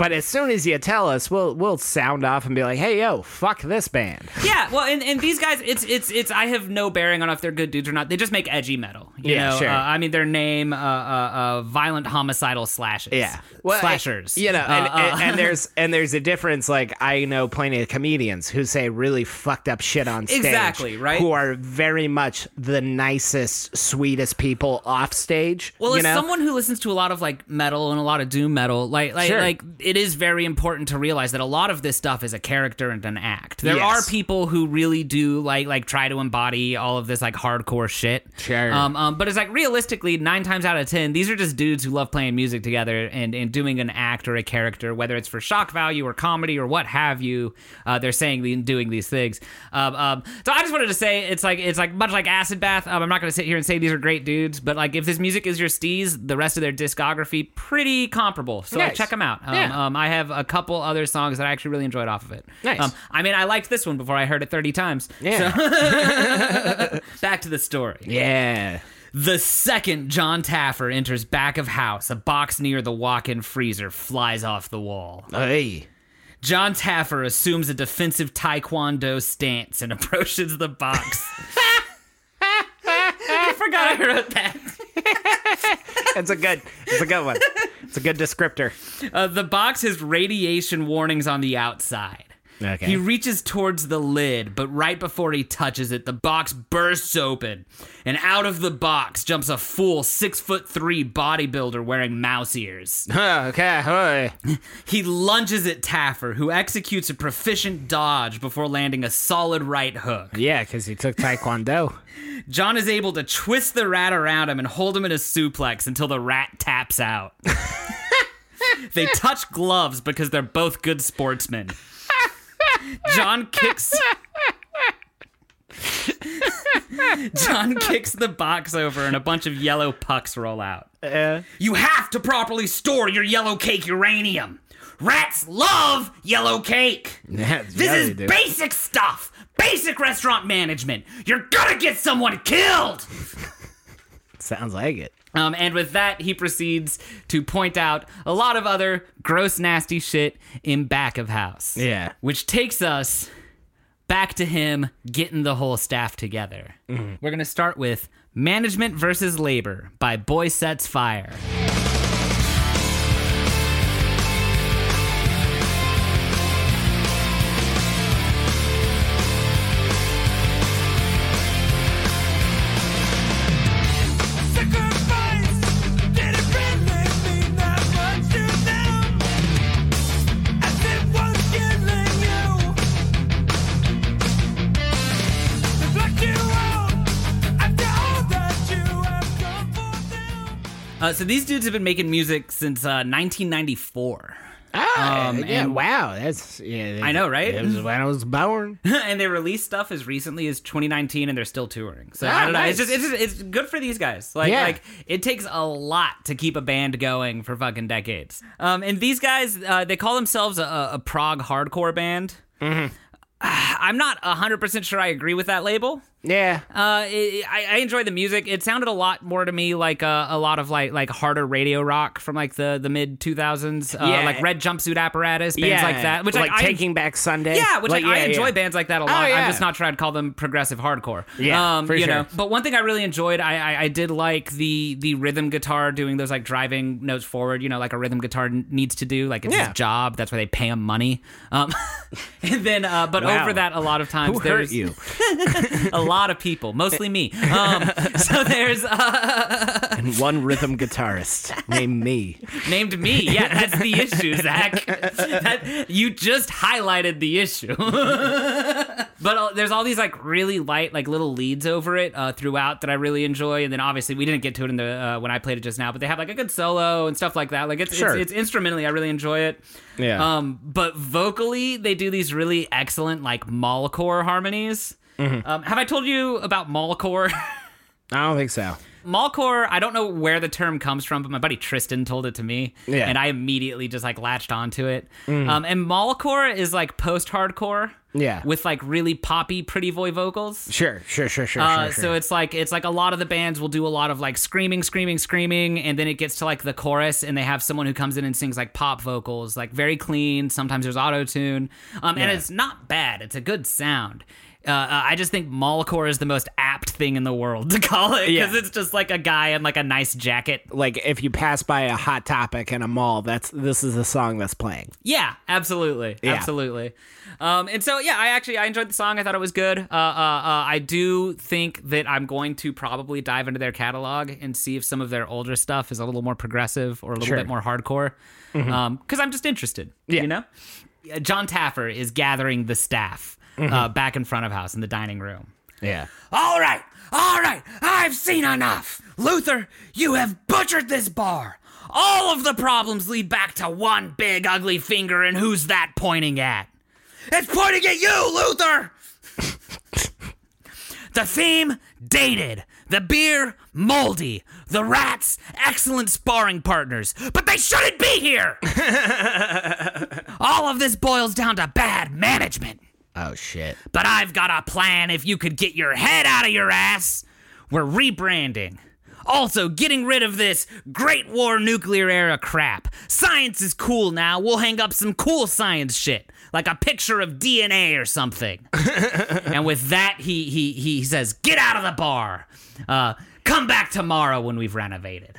But as soon as you tell us, we'll we'll sound off and be like, "Hey, yo, fuck this band." yeah, well, and, and these guys, it's it's it's. I have no bearing on if they're good dudes or not. They just make edgy metal. You Yeah, know? sure. Uh, I mean, their name, uh, uh, uh, violent homicidal slashes. Yeah, slashers. You know, and, Uh, and, uh, and there's and there's a difference. Like I know plenty of comedians who say really fucked up shit on stage. Exactly, right? Who are very much the nicest, sweetest people off stage. Well, as know? someone who listens to a lot of like metal and a lot of doom metal, like like Sure. like it is very important to realize that a lot of this stuff is a character and an act. There Yes. are people who really do like like try to embody all of this like hardcore shit. Sure. Um, um but it's like realistically, nine times out of ten, these are just dudes who love playing music together and and doing an act or a character, whether it's for shock value or comedy or what have you. Uh, they're saying and doing these things. Um, um, so I just wanted to say it's like it's like much like Acid Bath. Um, I'm not going to sit here and say these are great dudes, but like if this music is your steez, the rest of their discography pretty comparable. So like, check them out. Um, Yeah. Um, I have a couple other songs that I actually really enjoyed off of it. Nice. Um, I mean, I liked this one before I heard it 30 times. yeah, *laughs* *laughs* Back to the story. yeah. The second John Taffer enters back of house, a box near the walk-in freezer flies off the wall. Hey. John Taffer assumes a defensive taekwondo stance and *laughs* approaches the box. I forgot I wrote that. *laughs* It's a good. It's a good one. It's a good descriptor. Uh, the box has radiation warnings on the outside. Okay. He reaches towards the lid, but right before he touches it, the box bursts open, and out of the box jumps a full six foot three bodybuilder wearing mouse ears. *laughs* Okay. He lunges at Taffer, who executes a proficient dodge before landing a solid right hook. Yeah, because he took taekwondo. *laughs* John is able to twist the rat around him and hold him in a suplex until the rat taps out. *laughs* they touch gloves because they're both good sportsmen. John kicks. John kicks the box over and a bunch of yellow pucks roll out. Uh, You have to properly store your yellow cake uranium. Rats love yellow cake. This yeah, is basic stuff. Basic restaurant management. You're gonna get someone killed. Sounds like it. Um, and with that, he proceeds to point out a lot of other gross, nasty shit in back of house. Yeah. Which takes us back to him getting the whole staff together. Mm-hmm. We're gonna start with Management versus Labor by Boy Sets Fire. So these dudes have been making music since uh, 1994. Ah, Um, yeah, and- wow, that's yeah. I know, right? It was when I was born. *laughs* and they released stuff as recently as 2019 and they're still touring so Ah, i don't know it's just it's, just, it's good for these guys like Yeah. like it takes a lot to keep a band going for fucking decades um and these guys uh, they call themselves a, a prog hardcore band Mm-hmm. *sighs* i'm not 100% sure i agree with that label Yeah, uh, it, I, I enjoy the music. It sounded a lot more to me like uh, a lot of like like harder radio rock from like the the mid two thousands, uh, Yeah. like Red Jumpsuit Apparatus, bands yeah, like that. Which like I, I Taking Back Sunday. yeah, which like, I yeah, enjoy yeah. bands like that a lot. yeah. I'm just not sure I'd call them progressive hardcore. Yeah, um, for you sure. know. But one thing I really enjoyed, I, I I did like the the rhythm guitar doing those like driving notes forward. You know, like a rhythm guitar n- needs to do. Like it's his job. That's why they pay him money. Um, *laughs* and then, uh, but Wow. over that, a lot of times Who there's hurt you? *laughs* *laughs* a lot of people, mostly me. Um, *laughs* so there's uh, and one rhythm guitarist named me. named me. Yeah, that's the issue, Zac. That, you just highlighted the issue. *laughs* but uh, there's all these like really light, like little leads over it uh, throughout that I really enjoy. And then obviously we didn't get to it in the uh, when I played it just now, but they have like a good solo and stuff like that. Like it's Sure. it's, it's instrumentally, I really enjoy it. Yeah. Um, but vocally, they do these really excellent like mallcore harmonies. Mm-hmm. Um, have I told you about mallcore? *laughs* I don't think so. Mallcore, I don't know where the term comes from, but my buddy Tristan told it to me, Yeah. and I immediately just like latched onto it. Um, and mallcore is like post-hardcore, Yeah. with like really poppy, pretty boy vocals. Sure, sure, sure, sure, Uh, sure, sure. So it's like it's like a lot of the bands will do a lot of like screaming, screaming, screaming, and then it gets to like the chorus, and they have someone who comes in and sings like pop vocals, like very clean. Sometimes there's auto tune, um, and it's not bad. It's a good sound. Uh, uh, I just think mallcore is the most apt thing in the world to call it because Yeah. it's just like a guy in like a nice jacket. like if you pass by a hot topic in a mall, that's this is the song that's playing. Yeah, absolutely, Yeah. absolutely. Um, and so yeah, I actually I enjoyed the song. I thought it was good. Uh, uh, uh, I do think that I'm going to probably dive into their catalog and see if some of their older stuff is a little more progressive or a little Sure. bit more hardcore. Because I'm just interested. Yeah. You know, John Taffer is gathering the staff uh, back in front of house in the dining room. Yeah. All right, all right, I've seen enough. Luther, you have butchered this bar. All of the problems lead back to one big ugly finger, and who's that pointing at? It's pointing at you, Luther! *laughs* the theme, dated. The beer, moldy. The rats, excellent sparring partners. But they shouldn't be here! *laughs* All of this boils down to bad management. Oh shit. But I've got a plan if you could get your head out of your ass. We're rebranding. Also, getting rid of this Great War nuclear era crap. Science is cool now. We'll hang up some cool science shit, like a picture of DNA or something. *laughs* and with that, he he he says, "Get out of the bar. Uh, come back tomorrow when we've renovated."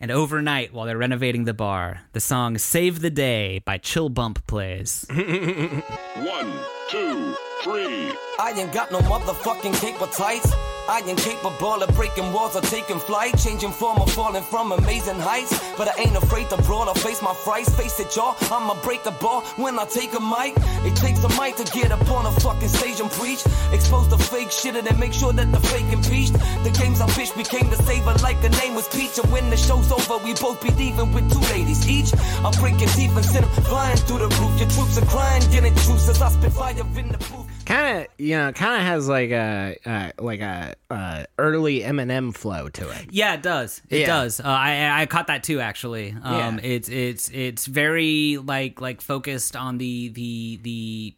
And overnight, while they're renovating the bar, the song "Save the Day" by Chill Bump plays. *laughs* One, two, three. I ain't got no motherfucking cape or tights. I ain't capable of breaking walls or taking flight, changing form or falling from amazing heights. But I ain't afraid to brawl or face my frights. Face it, y'all. I'ma break the ball when I take a mic. It takes a mic to get up on a fucking stage and preach. Expose the fake shit and then make sure that the fake impeached. The games I bitch became the saver like the name was Peach. And when the show's over, we both be leaving with two ladies each. I'm breaking teeth and send 'em flying through the roof. Your troops are crying, getting truce as I spit fire in the booth. Kind of, you know, kind of has like a uh, like a uh, early Eminem flow to it. Yeah, it does. It Yeah. does. Uh, I I caught that too. Actually, um, Yeah. it's it's it's very like like focused on the the the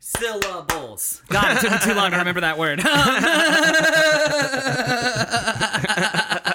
syllables. God, it took me too long to remember that word. *laughs*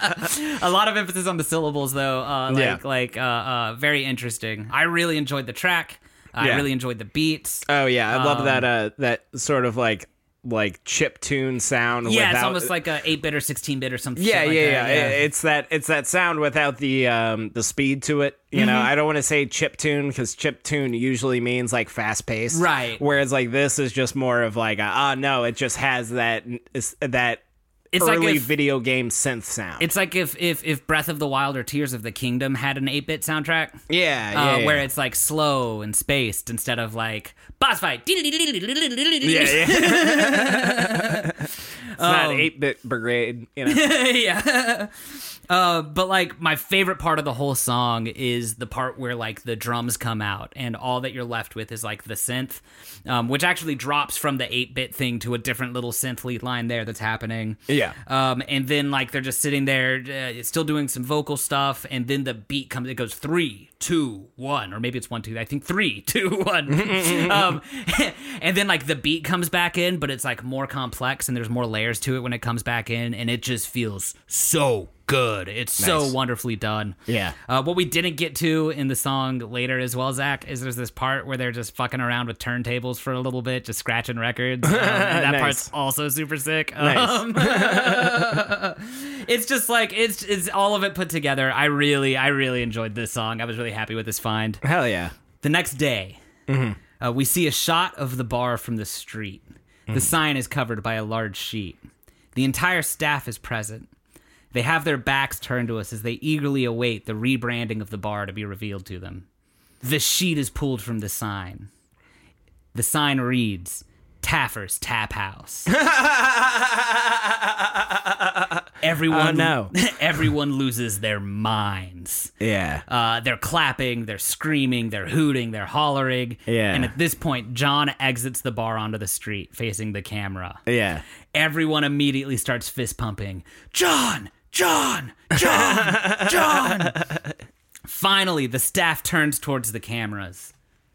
A lot of emphasis on the syllables, though. Uh, like Yeah. like uh, uh, very interesting. I really enjoyed the track. I Yeah. really enjoyed the beats. Oh yeah, I love Um, that uh that sort of like like chip tune sound. Yeah, it's almost like a eight bit or sixteen bit or something. yeah, like yeah, yeah, It's that it's that sound without the um the speed to it. You know, Mm-hmm. I don't want to say chip tune because chip tune usually means like fast paced, Right. Whereas like this is just more of like ah no, it just has that that It's like early if- video game synth sound. It's like if if if Breath of the Wild or Tears of the Kingdom had an 8-bit soundtrack. yeah, yeah, Uh, yeah. where it's like slow and spaced instead of like boss fight. *laughs* yeah, yeah. *laughs* It's not 8 bit brigade, you know. *laughs* yeah. Uh, but like my favorite part of the whole song is the part where like the drums come out and all that you're left with is like the synth, um, which actually drops from the 8 bit thing to a different little synth lead line there that's happening. Yeah. Um, and then like they're just sitting there, uh, still doing some vocal stuff, and then the beat comes. It goes three, two, one, or maybe it's one, two. I think three, *laughs* two, one. *laughs* um, *laughs* and then like the beat comes back in, but it's like more complex and there's more layers to it when it comes back in, and it just feels so good. It's so wonderfully done. Yeah. Uh, what we didn't get to in the song later as well, Zac, is there's this part where they're just fucking around with turntables for a little bit, just scratching records. Um, and *laughs* that Nice. part's also super sick. Nice. Um, *laughs* it's just like it's it's all of it put together. I really I really enjoyed this song. I was really happy with this find. Hell yeah. The next day, uh, we see a shot of the bar from the street. The sign is covered by a large sheet. The entire staff is present. They have their backs turned to us as they eagerly await the rebranding of the bar to be revealed to them. The sheet is pulled from the sign. The sign reads Taffer's Tap House. *laughs* everyone, Oh, no. *laughs* everyone loses their minds. Yeah. Uh, they're clapping, they're screaming, they're hooting, they're hollering. Yeah. And at this point, John exits the bar onto the street facing the camera. Yeah. Everyone immediately starts fist pumping. John! John! John! *laughs* John! Finally, the staff turns towards the cameras.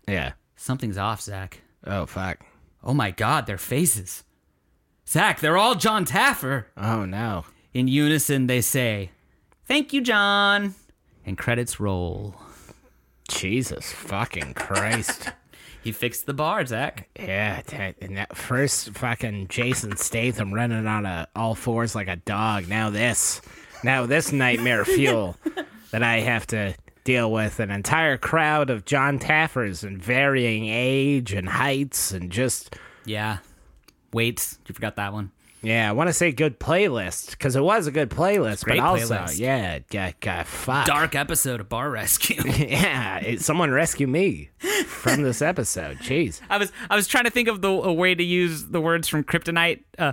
Yeah. Something's off, Zac. Oh, fuck. Oh my god, their faces. Zac, they're all John Taffer. Oh, no. In unison, they say, Thank you, John. And credits roll. Jesus fucking Christ. He fixed the bar, Zac. Yeah, that, and that first fucking Jason Statham running on a, all fours like a dog. Now this, now this nightmare fuel *laughs* that I have to deal with an entire crowd of John Taffers in varying age and heights and just Yeah. Weights. You forgot that one. Yeah. I want to say good playlist because it was a good playlist, but also playlist. yeah, yeah, God, fuck. Dark episode of Bar Rescue. *laughs* Yeah, it, someone rescue me from this episode. Jeez. I was I was trying to think of the a way to use the words from Kryptonite. Uh,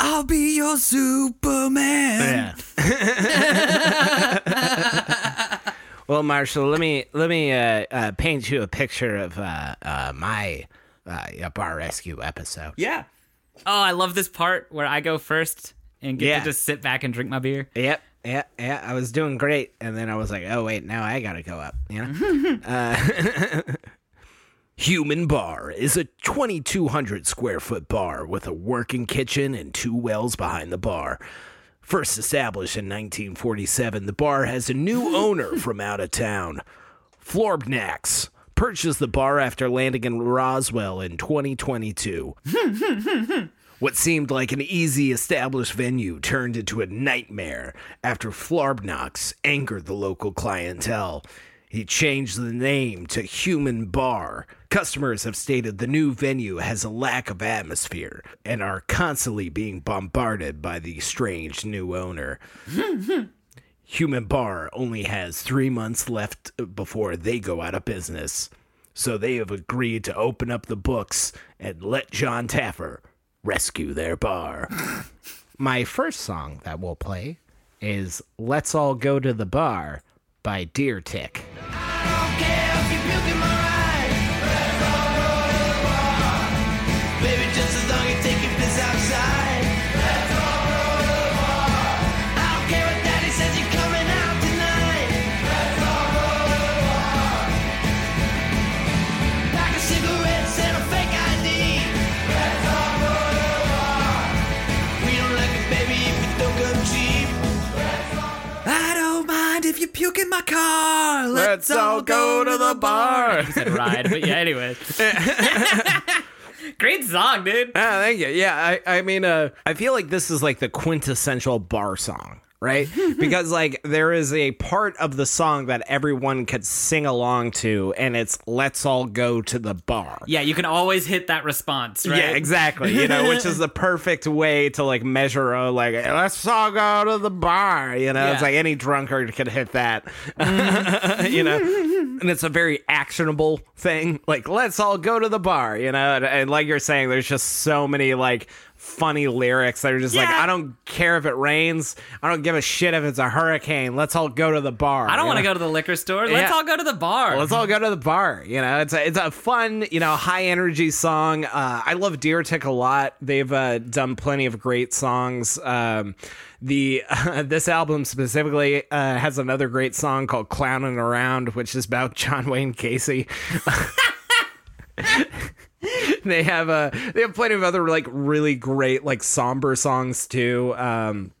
I'll be your Superman. Yeah. *laughs* well, Marshall, let me let me uh, uh, paint you a picture of uh, uh, my uh, bar rescue episode. Yeah. Oh, I love this part where I go first and get Yeah. to just sit back and drink my beer. Yep, yeah, yeah. I was doing great, and then I was like, "Oh wait, now I gotta go up." You know. *laughs* uh, *laughs* Human Bar is a 2,200 square foot bar with a working kitchen and two wells behind the bar. First established in 1947, the bar has a new *laughs* owner from out of town. Florbnax purchased the bar after landing in Roswell in 2022. *laughs* What seemed like an easy established venue turned into a nightmare after Florbnax angered the local clientele. He changed the name to Human Bar. Customers have stated the new venue has a lack of atmosphere and are constantly being bombarded by the strange new owner. *laughs* Human Bar only has three months left before they go out of business. So they have agreed to open up the books and let John Taffer rescue their bar. *laughs* My first song that we'll play is Let's All Go to the Bar by Deer Tick. Let's all go to the bar. I said ride, but yeah, anyway. *laughs* Great song, dude. Ah, thank you. Yeah, I, I mean, uh, I feel like this is like the quintessential bar song, right? *laughs* because like there is a part of the song that everyone could sing along to, and it's "Let's all go to the bar." Yeah, you can always hit that response, right? Yeah, exactly. You know, which is the *laughs* perfect way to like measure a like let's all go to the bar. You know, it's like any drunkard could hit that. Mm-hmm. *laughs* you know, and it's a very actionable thing. Like let's all go to the bar. You know, and, and like you're saying, there's just so many like funny lyrics that are just like, I don't care if it rains. I don't give a shit if it's a hurricane. Let's all go to the bar. I don't want to go to the liquor store. Let's Yeah. all go to the bar. Let's all go to the bar. You know, it's a it's a fun, you know, high energy song. Uh, I love Deer Tick a lot. They've uh, done plenty of great songs. Um, the *laughs* this album specifically uh, has another great song called "Clowning Around," which is about John Wayne Gacy. *laughs* *laughs* *laughs* they have uh, they have plenty of other like really great like somber songs too. Um,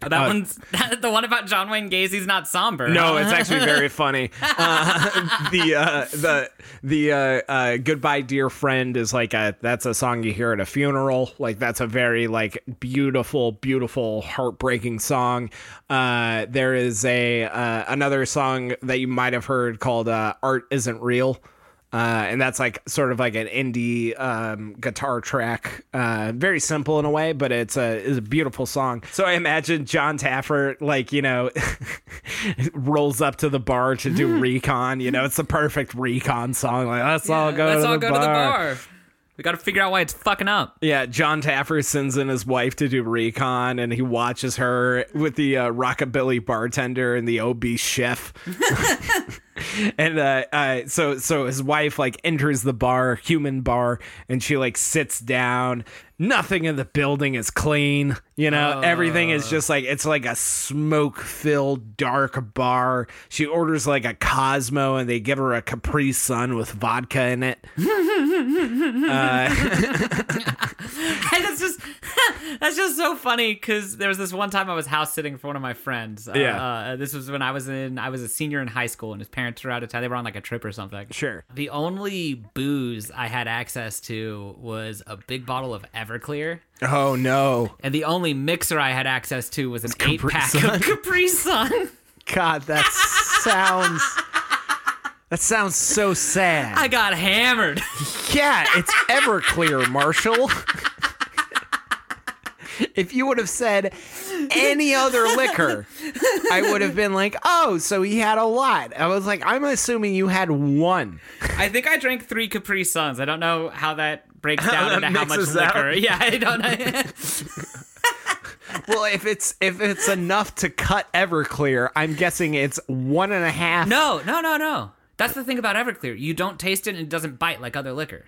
that one's *laughs* the one about John Wayne Gacy's not somber. No, it's *laughs* actually very funny. Uh, the uh, the the uh, uh, goodbye dear friend is like a that's a song you hear at a funeral. Like that's a very like beautiful, beautiful, heartbreaking song. Uh, there is a uh, another song that you might have heard called uh, "Art Isn't Real." Uh, and that's like sort of like an indie um, guitar track, uh, very simple in a way, but it's a it's a beautiful song. So I imagine John Taffer, like you know, *laughs* rolls up to the bar to do recon. You know, it's the perfect recon song. Like let's all go, Let's to, all the go to the bar. We got to figure out why it's fucking up. Yeah, John Taffer sends in his wife to do recon, and he watches her with the uh, rockabilly bartender and the obese chef. *laughs* *laughs* *laughs* and uh, uh, so, so his wife like enters the bar, human bar, and she like sits down. Nothing in the building is clean. You know, everything is just like it's like a smoke-filled dark bar. She orders like a Cosmo, and they give her a Capri Sun with vodka in it. *laughs* *laughs* And it's just *laughs* that's just so funny because there was this one time I was house sitting for one of my friends. Uh, Yeah. uh, this was when I was in I was a senior in high school and his parents were out of town. They were on like a trip or something. Sure. The only booze I had access to was a big bottle of Everclear. Oh no. And the only mixer I had access to was an eight Capri pack Sun. of *laughs* Capri Sun. God, that sounds. That sounds so sad. I got hammered. yeah, it's Everclear, Marshall. if you would have said any other liquor, I would have been like, "Oh, so he had a lot." I was like, "I'm assuming you had one." I think I drank three Capri Suns. I don't know how that breaks *laughs* down that into how much mixes out. liquor. *laughs* Yeah, I don't know. *laughs* Well, if it's if it's enough to cut Everclear, I'm guessing it's one and a half. no, no, no, no. That's the thing about Everclear. You don't taste it and it doesn't bite like other liquor.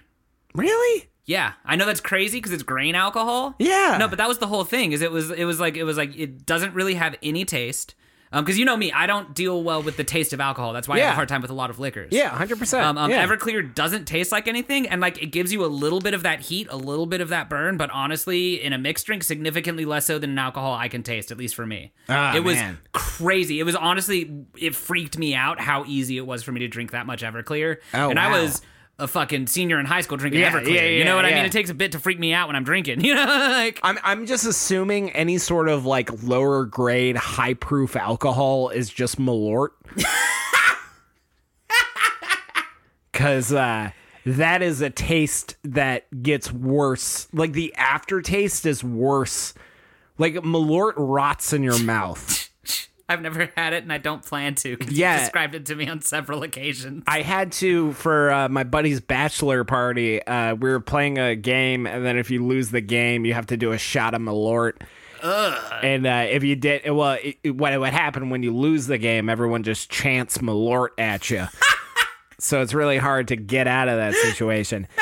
really? Yeah, I know that's crazy because it's grain alcohol. Yeah. No, but that was the whole thing. Is it was it was like it was like it doesn't really have any taste. Um, because you know me, I don't deal well with the taste of alcohol. That's why I have a hard time with a lot of liquors. Yeah, hundred percent. Um, um, yeah. Everclear doesn't taste like anything, and like it gives you a little bit of that heat, a little bit of that burn, but honestly, in a mixed drink, significantly less so than an alcohol I can taste, at least for me. Ah, it was man. crazy. It was honestly, it freaked me out how easy it was for me to drink that much Everclear. Oh, and I was a fucking senior in high school drinking Yeah, Everclear. yeah, you know yeah, what I mean? It takes a bit to freak me out when I'm drinking. *laughs* You know, like I'm I'm just assuming any sort of like lower grade high proof alcohol is just Malort. *laughs* Cause uh that is a taste that gets worse. Like the aftertaste is worse. Like Malort rots in your mouth. I've never *laughs* had it and I don't plan to. Yeah. you described it to me on several occasions. I had to for uh, my buddy's bachelor party. Uh, we were playing a game, and then if you lose the game, you have to do a shot of Malort. And uh, if you did, well, it, it- what would happen when you lose the game? Everyone just chants Malort at you. *laughs* so it's really hard to get out of that situation. *laughs*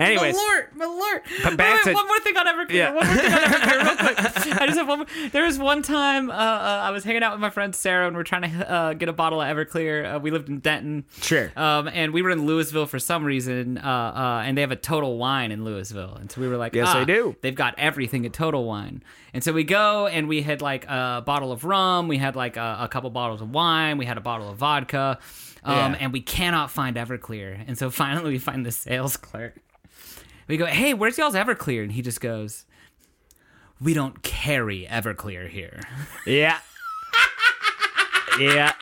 Anyways, alert, alert. But back Wait, to- one more thing on Everclear. Yeah. One more thing on Everclear, real quick. *laughs* I just have one. More. There was one time uh, uh, I was hanging out with my friend Sarah, and we are trying to uh, get a bottle of Everclear. Uh, we lived in Denton. Sure. Um, and we were in Lewisville for some reason, uh, uh, and they have a Total Wine in Lewisville, and so we were like, Yes, ah, they do. They've got everything at Total Wine, and so we go, and we had like a bottle of rum, we had like a, a couple bottles of wine, we had a bottle of vodka. Um, Yeah. and we cannot find Everclear. And so finally we find the sales clerk. We go, hey, where's y'all's Everclear? And he just goes, we don't carry Everclear here. yeah, *laughs* yeah.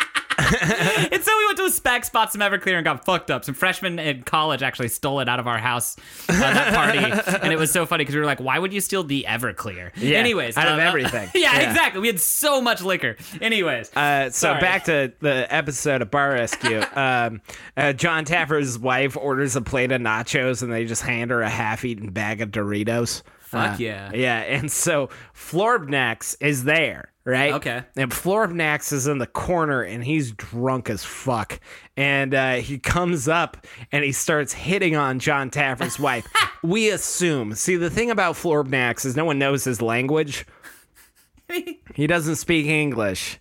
*laughs* and so we went to a spec, bought some Everclear, and got fucked up. Some freshmen in college actually stole it out of our house uh, that party, *laughs* and it was so funny because we were like, "Why would you steal the Everclear?" Yeah, Anyways, out of uh, everything. *laughs* yeah, Yeah. exactly. We had so much liquor. Anyways, Uh, so Sorry. back to the episode of Bar Rescue. um, uh, John Taffer's wife orders a plate of nachos, and they just hand her a half-eaten bag of Doritos. Fuck yeah. Yeah, *laughs* and so Florbnax is there, right? Okay. And Florbnax is in the corner and he's drunk as fuck. And uh, he comes up and he starts hitting on John Taffer's *laughs* wife. We assume. See, the thing about Florbnax is no one knows his language. *laughs* he doesn't speak English.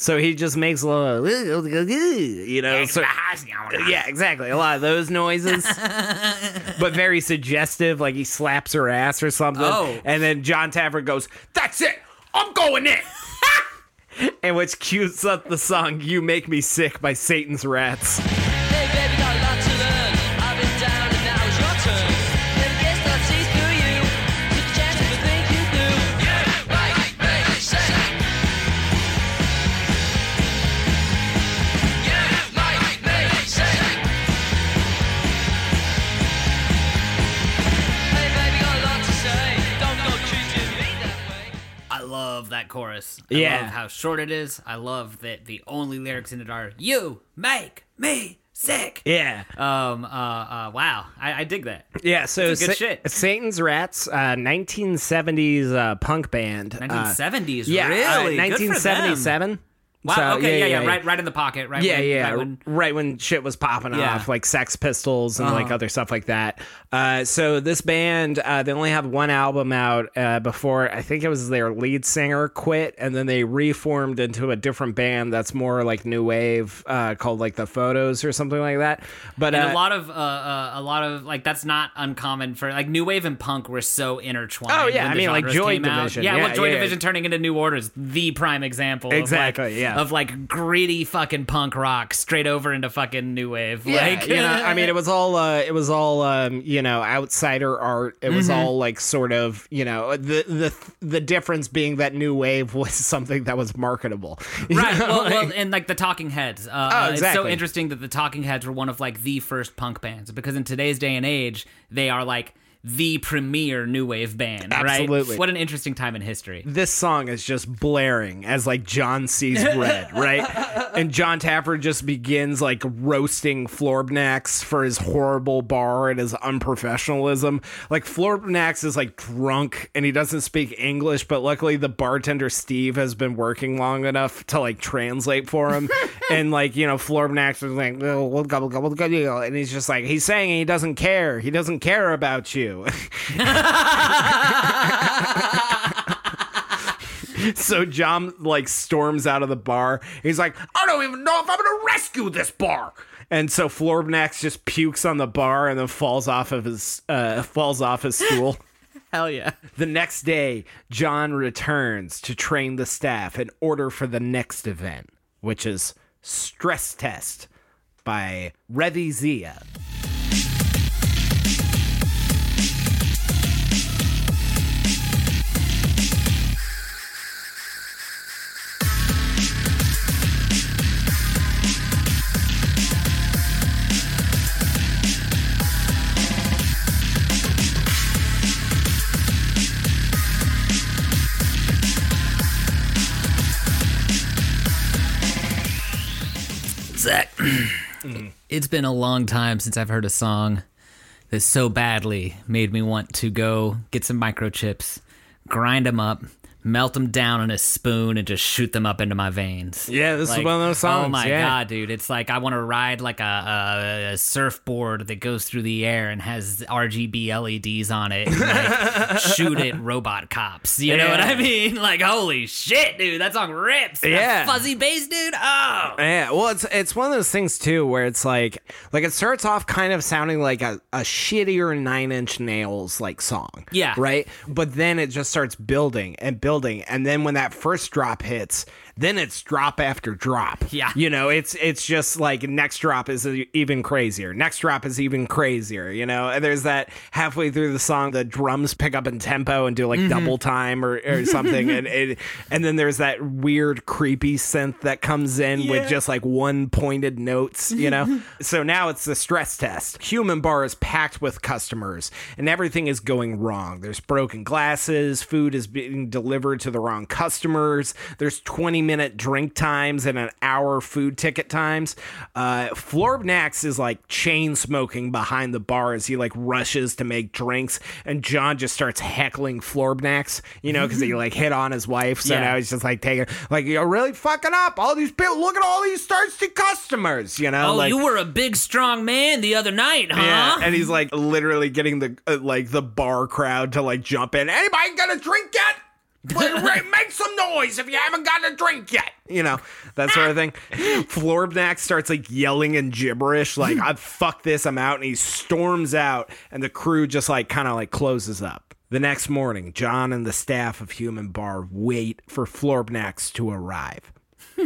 So he just makes a little, you know. So, yeah, exactly. A lot of those noises, *laughs* but very suggestive. Like he slaps her ass or something. Oh. And then John Taffer goes, "That's it. I'm going in." *laughs* and which cues up the song "You Make Me Sick" by Satan's Rats. Chorus. I Yeah. love how short it is. I love that the only lyrics in it are "You make me sick." Yeah, Um. Uh. uh wow. I, I dig that. yeah. So good Sa- shit. Satan's Rats, uh, 1970s uh, punk band. Uh, 1970s. yeah, really. uh, Good for them. 1977. Wow. So, okay. Yeah, yeah. Right. Right in the pocket. Right. Yeah, when, yeah, Right when, right when shit was popping Yeah. off, like Sex Pistols and like Uh-huh. other stuff like that. Uh, so this band, uh, they only have one album out uh, before I think it was their lead singer quit, and then they reformed into a different band that's more like new wave, uh, called like the Photos or something like that. But and uh, a lot of uh, a lot of like that's not uncommon for like new wave and punk were so intertwined. Oh, yeah, I mean, like Joy. Division. Yeah, Yeah, well, Joy yeah. Division turning into New Order is the prime example. Exactly, Of like, yeah. Of like gritty fucking punk rock straight over into fucking new wave. Yeah, like you know, I mean, it was all, uh, it was all, um, you know, outsider art. It was Mm-hmm. all like sort of, you know, the the the difference being that new wave was *laughs* something that was marketable. *laughs* Right. know, Well, like- well, and like the Talking Heads. Uh, Oh, uh, It's so interesting that the Talking Heads were one of like the first punk bands because in today's day and age, they are like the premier new wave band. Absolutely. Right. What an interesting time in history. this song is just blaring as like John sees red, *laughs* right? And John Taffer just begins like roasting Florbnax for his horrible bar and his unprofessionalism. Like Florbnax is like drunk and he doesn't speak English, but luckily the bartender Steve has been working long enough to like translate for him. *laughs* and like, you know, Florbnax is like, and he's just like, he's saying he doesn't care. He doesn't care about you. *laughs* So John like storms out of the bar. He's like, I don't even know if I'm gonna rescue this bar. And so Florbnax just pukes on the bar and then falls off of his uh, falls off his stool. *laughs* Hell yeah. the next day, John returns to train the staff in order for the next event, which is Stress Test by Revi Zia. *clears throat* it's been a long time since I've heard a song that so badly made me want to go get some microchips, grind them up, melt them down in a spoon, and just shoot them up into my veins. Yeah, this is one of those oh songs, Oh my yeah. god, dude! It's like I want to ride like a, a, a surfboard that goes through the air and has RGB LEDs on it, and like *laughs* shoot it, robot cops. You know what I mean? *laughs* Like, holy shit, dude! That song rips. That Yeah. fuzzy bass, dude. Oh. Yeah, well, it's it's one of those things too where it's like like it starts off kind of sounding like a, a shittier Nine Inch Nails like song. Yeah. right. But then it just starts building and building, and then when that first drop hits, then it's drop after drop. Yeah. you know, it's it's just like next drop is even crazier. Next drop is even crazier. You know, and there's that halfway through the song, the drums pick up in tempo and do like mm-hmm. double time or, or something, *laughs* and it, and then there's that weird creepy synth that comes in with just like one pointed notes. You know, *laughs* so now it's the stress test. Human bar is packed with customers, and everything is going wrong. There's broken glasses, food is being delivered to the wrong customers. There's 20 minute drink times and an hour food ticket times. Uh, Florbnax is like chain smoking behind the bar as he like rushes to make drinks, and John just starts heckling Florbnax, you know, because he like hit on his wife. So Yeah. now he's just like taking, like, you're really fucking up. All these people, look at all these thirsty customers, you know? Oh, like, you were a big, strong man the other night, huh? yeah, and he's like literally getting the uh, like the bar crowd to like jump in. Anybody got a drink yet? Make some noise if you haven't gotten a drink yet. You know that sort of thing. Florbnax starts like yelling and gibberish, like "I fuck this, I'm out," and he storms out, and the crew just like kind of like closes up. The next morning, John and the staff of Human Bar wait for Florbnax to arrive. *laughs*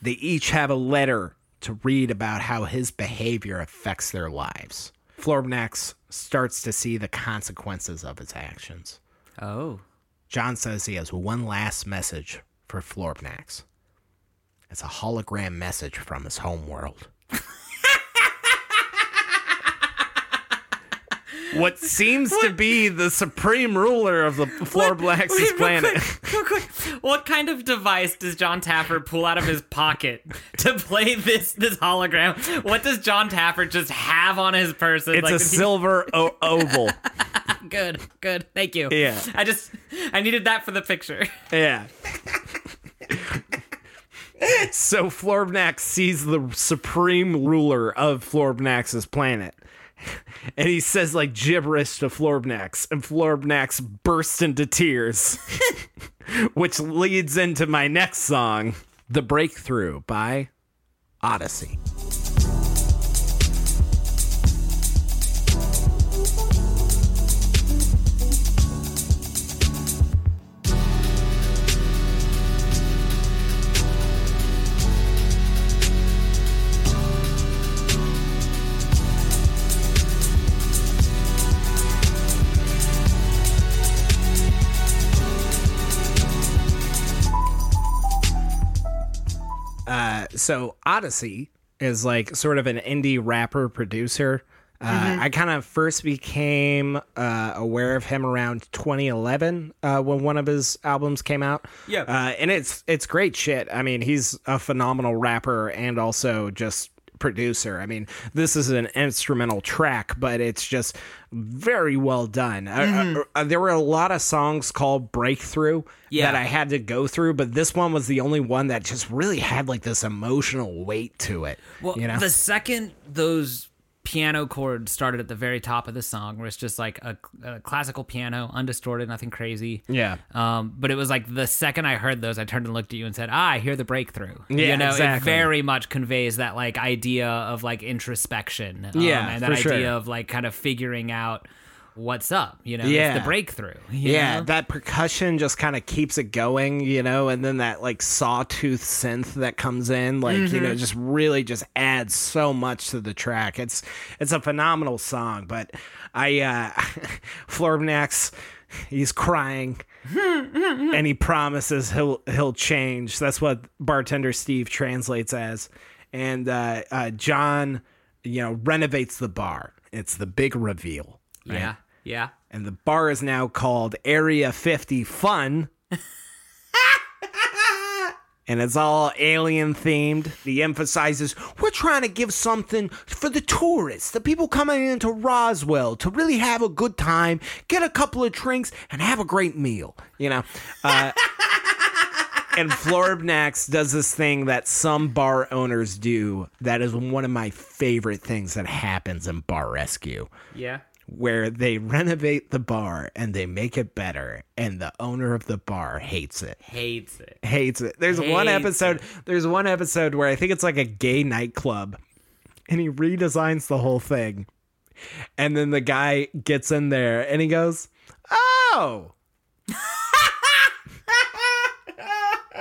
They each have a letter to read about how his behavior affects their lives. Florbnax starts to see the consequences of his actions. Oh. John says he has one last message for Florbnax. It's a hologram message from his home *laughs* *laughs* what seems to be the supreme ruler of the Florbnax's *laughs* Wait, real planet. quick, real quick. What kind of device does John Taffer pull out of his pocket *laughs* to play this this hologram? What does John Taffer just have on his person? It's Like, a does he- silver o- oval. Good, good. Thank you. Yeah. I just I needed that for the picture. Yeah. so Florbnax sees the supreme ruler of Florbnax's planet. *laughs* And he says like gibberish to Florbnax, and Florbnax bursts into tears. *laughs* *laughs* which leads into my next song, The Breakthrough by Oddisee. So Oddisee is like sort of an indie rapper producer. Uh, I kind of first became uh, aware of him around 2011 uh, when one of his albums came out. Yeah. uh, and it's it's great shit. I mean, he's a phenomenal rapper and also just producer. I mean, this is an instrumental track, but it's just very well done. Uh, uh, uh, there were a lot of songs called Breakthrough Yeah. that I had to go through, but this one was the only one that just really had like this emotional weight to it. Well, you know, the second those piano chord started at the very top of the song, where it's just like a, a classical piano, undistorted, nothing crazy. Yeah. Um, but it was like the second I heard those, I turned and looked at you and said, "Ah, I hear the breakthrough." Yeah, you know, exactly. it very much conveys that like idea of like introspection. um, Yeah, and that for idea sure. of like kind of figuring out what's up. You know, Yeah. it's the breakthrough. yeah, know? that percussion just kind of keeps it going, you know, and then that like sawtooth synth that comes in, like you know, just really just adds so much to the track. It's it's a phenomenal song, but I uh *laughs* Florbnax, he's crying. *laughs* and he promises he'll he'll change. That's what bartender Steve translates as. And uh, uh, John, you know, renovates the bar. It's the big reveal. right? yeah, yeah. and the bar is now called Area 50 Fun. *laughs* and it's all alien themed. He emphasizes we're trying to give something for the tourists, the people coming into Roswell to really have a good time, get a couple of drinks, and have a great meal. You know? Uh, *laughs* and Florbnax does this thing that some bar owners do that is one of my favorite things that happens in Bar Rescue Yeah. Where they renovate the bar and they make it better and the owner of the bar hates it. Hates it. hates it. There's one Hates episode there's one episode where i think it's like a gay nightclub and he redesigns the whole thing. And then the guy gets in there and he goes oh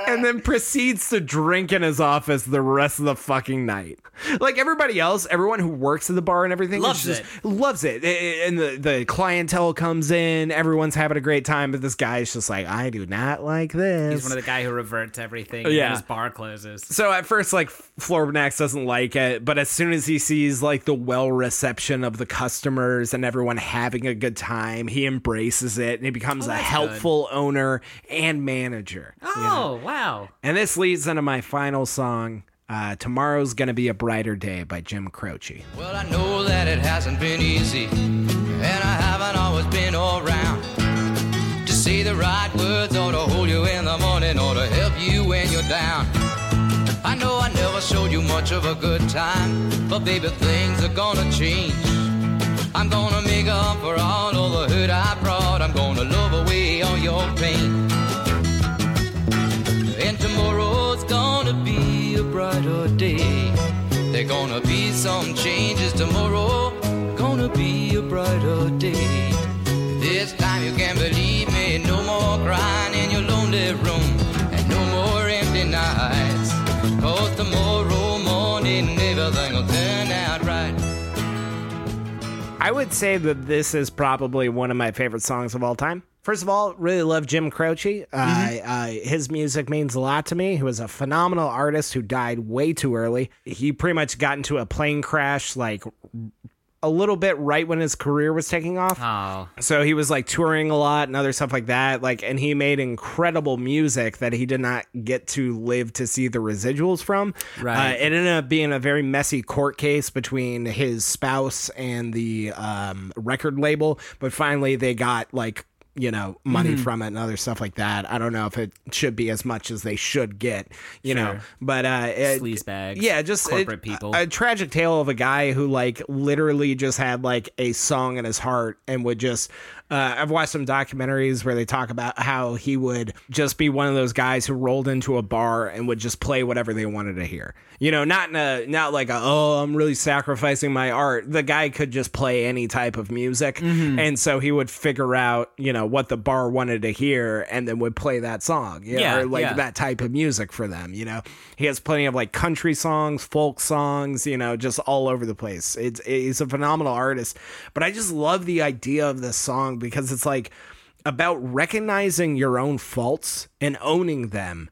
and then proceeds to drink in his office the rest of the fucking night. Like everybody else, everyone who works at the bar and everything Loves just- it. Loves it. And the, the clientele comes in, everyone's having a great time, but this guy's just like, I do not like this. He's one of the guy who reverts everything. Yeah. his bar closes. so at first, like Florbnax doesn't like it, but as soon as he sees like the well reception of the customers and everyone having a good time, he embraces it and he becomes Oh, a helpful owner and manager. you know? Wow, Wow. And this leads into my final song. Uh, Tomorrow's Gonna Be a Brighter Day by Jim Croce. Well, I know that it hasn't been easy, and I haven't always been around to say the right words or to hold you in the morning or to help you when you're down. I know I never showed you much of a good time, but baby, things are gonna change. I'm gonna make up for all of the hurt I brought. I'm gonna love away all your pain. Tomorrow's gonna be a brighter day. There gonna be some changes tomorrow. Gonna be a brighter day. This time you can believe me. No more crying in your lonely room. And no more empty nights. Cause tomorrow morning everything I would say that this is probably one of my favorite songs of all time. First of all, really love Jim Croce. Uh, uh, his music means a lot to me. He was a phenomenal artist who died way too early. He pretty much got into a plane crash like a little bit right when his career was taking off. Oh. So he was like touring a lot and other stuff like that. Like, and he made incredible music that he did not get to live to see the residuals from. Right. Uh, it ended up being a very messy court case between his spouse and the um, record label. But finally, they got like you know money from it and other stuff like that. I don't know if it should be as much as they should get. You know, but uh, it, Sleazebags, Yeah, just corporate it- people. A, a tragic tale of a guy who like literally just had like a song in his heart and would just uh, I've watched some documentaries where they talk about how he would just be one of those guys who rolled into a bar and would just play whatever they wanted to hear. You know, not in a not like a, oh I'm really sacrificing my art. The guy could just play any type of music, Mm-hmm. and so he would figure out you know what the bar wanted to hear and then would play that song. You know, Yeah, or like yeah. that type of music for them. You know, he has plenty of like country songs, folk songs. You know, just all over the place. It's he's a phenomenal artist. But I just love the idea of this song because it's like about recognizing your own faults and owning them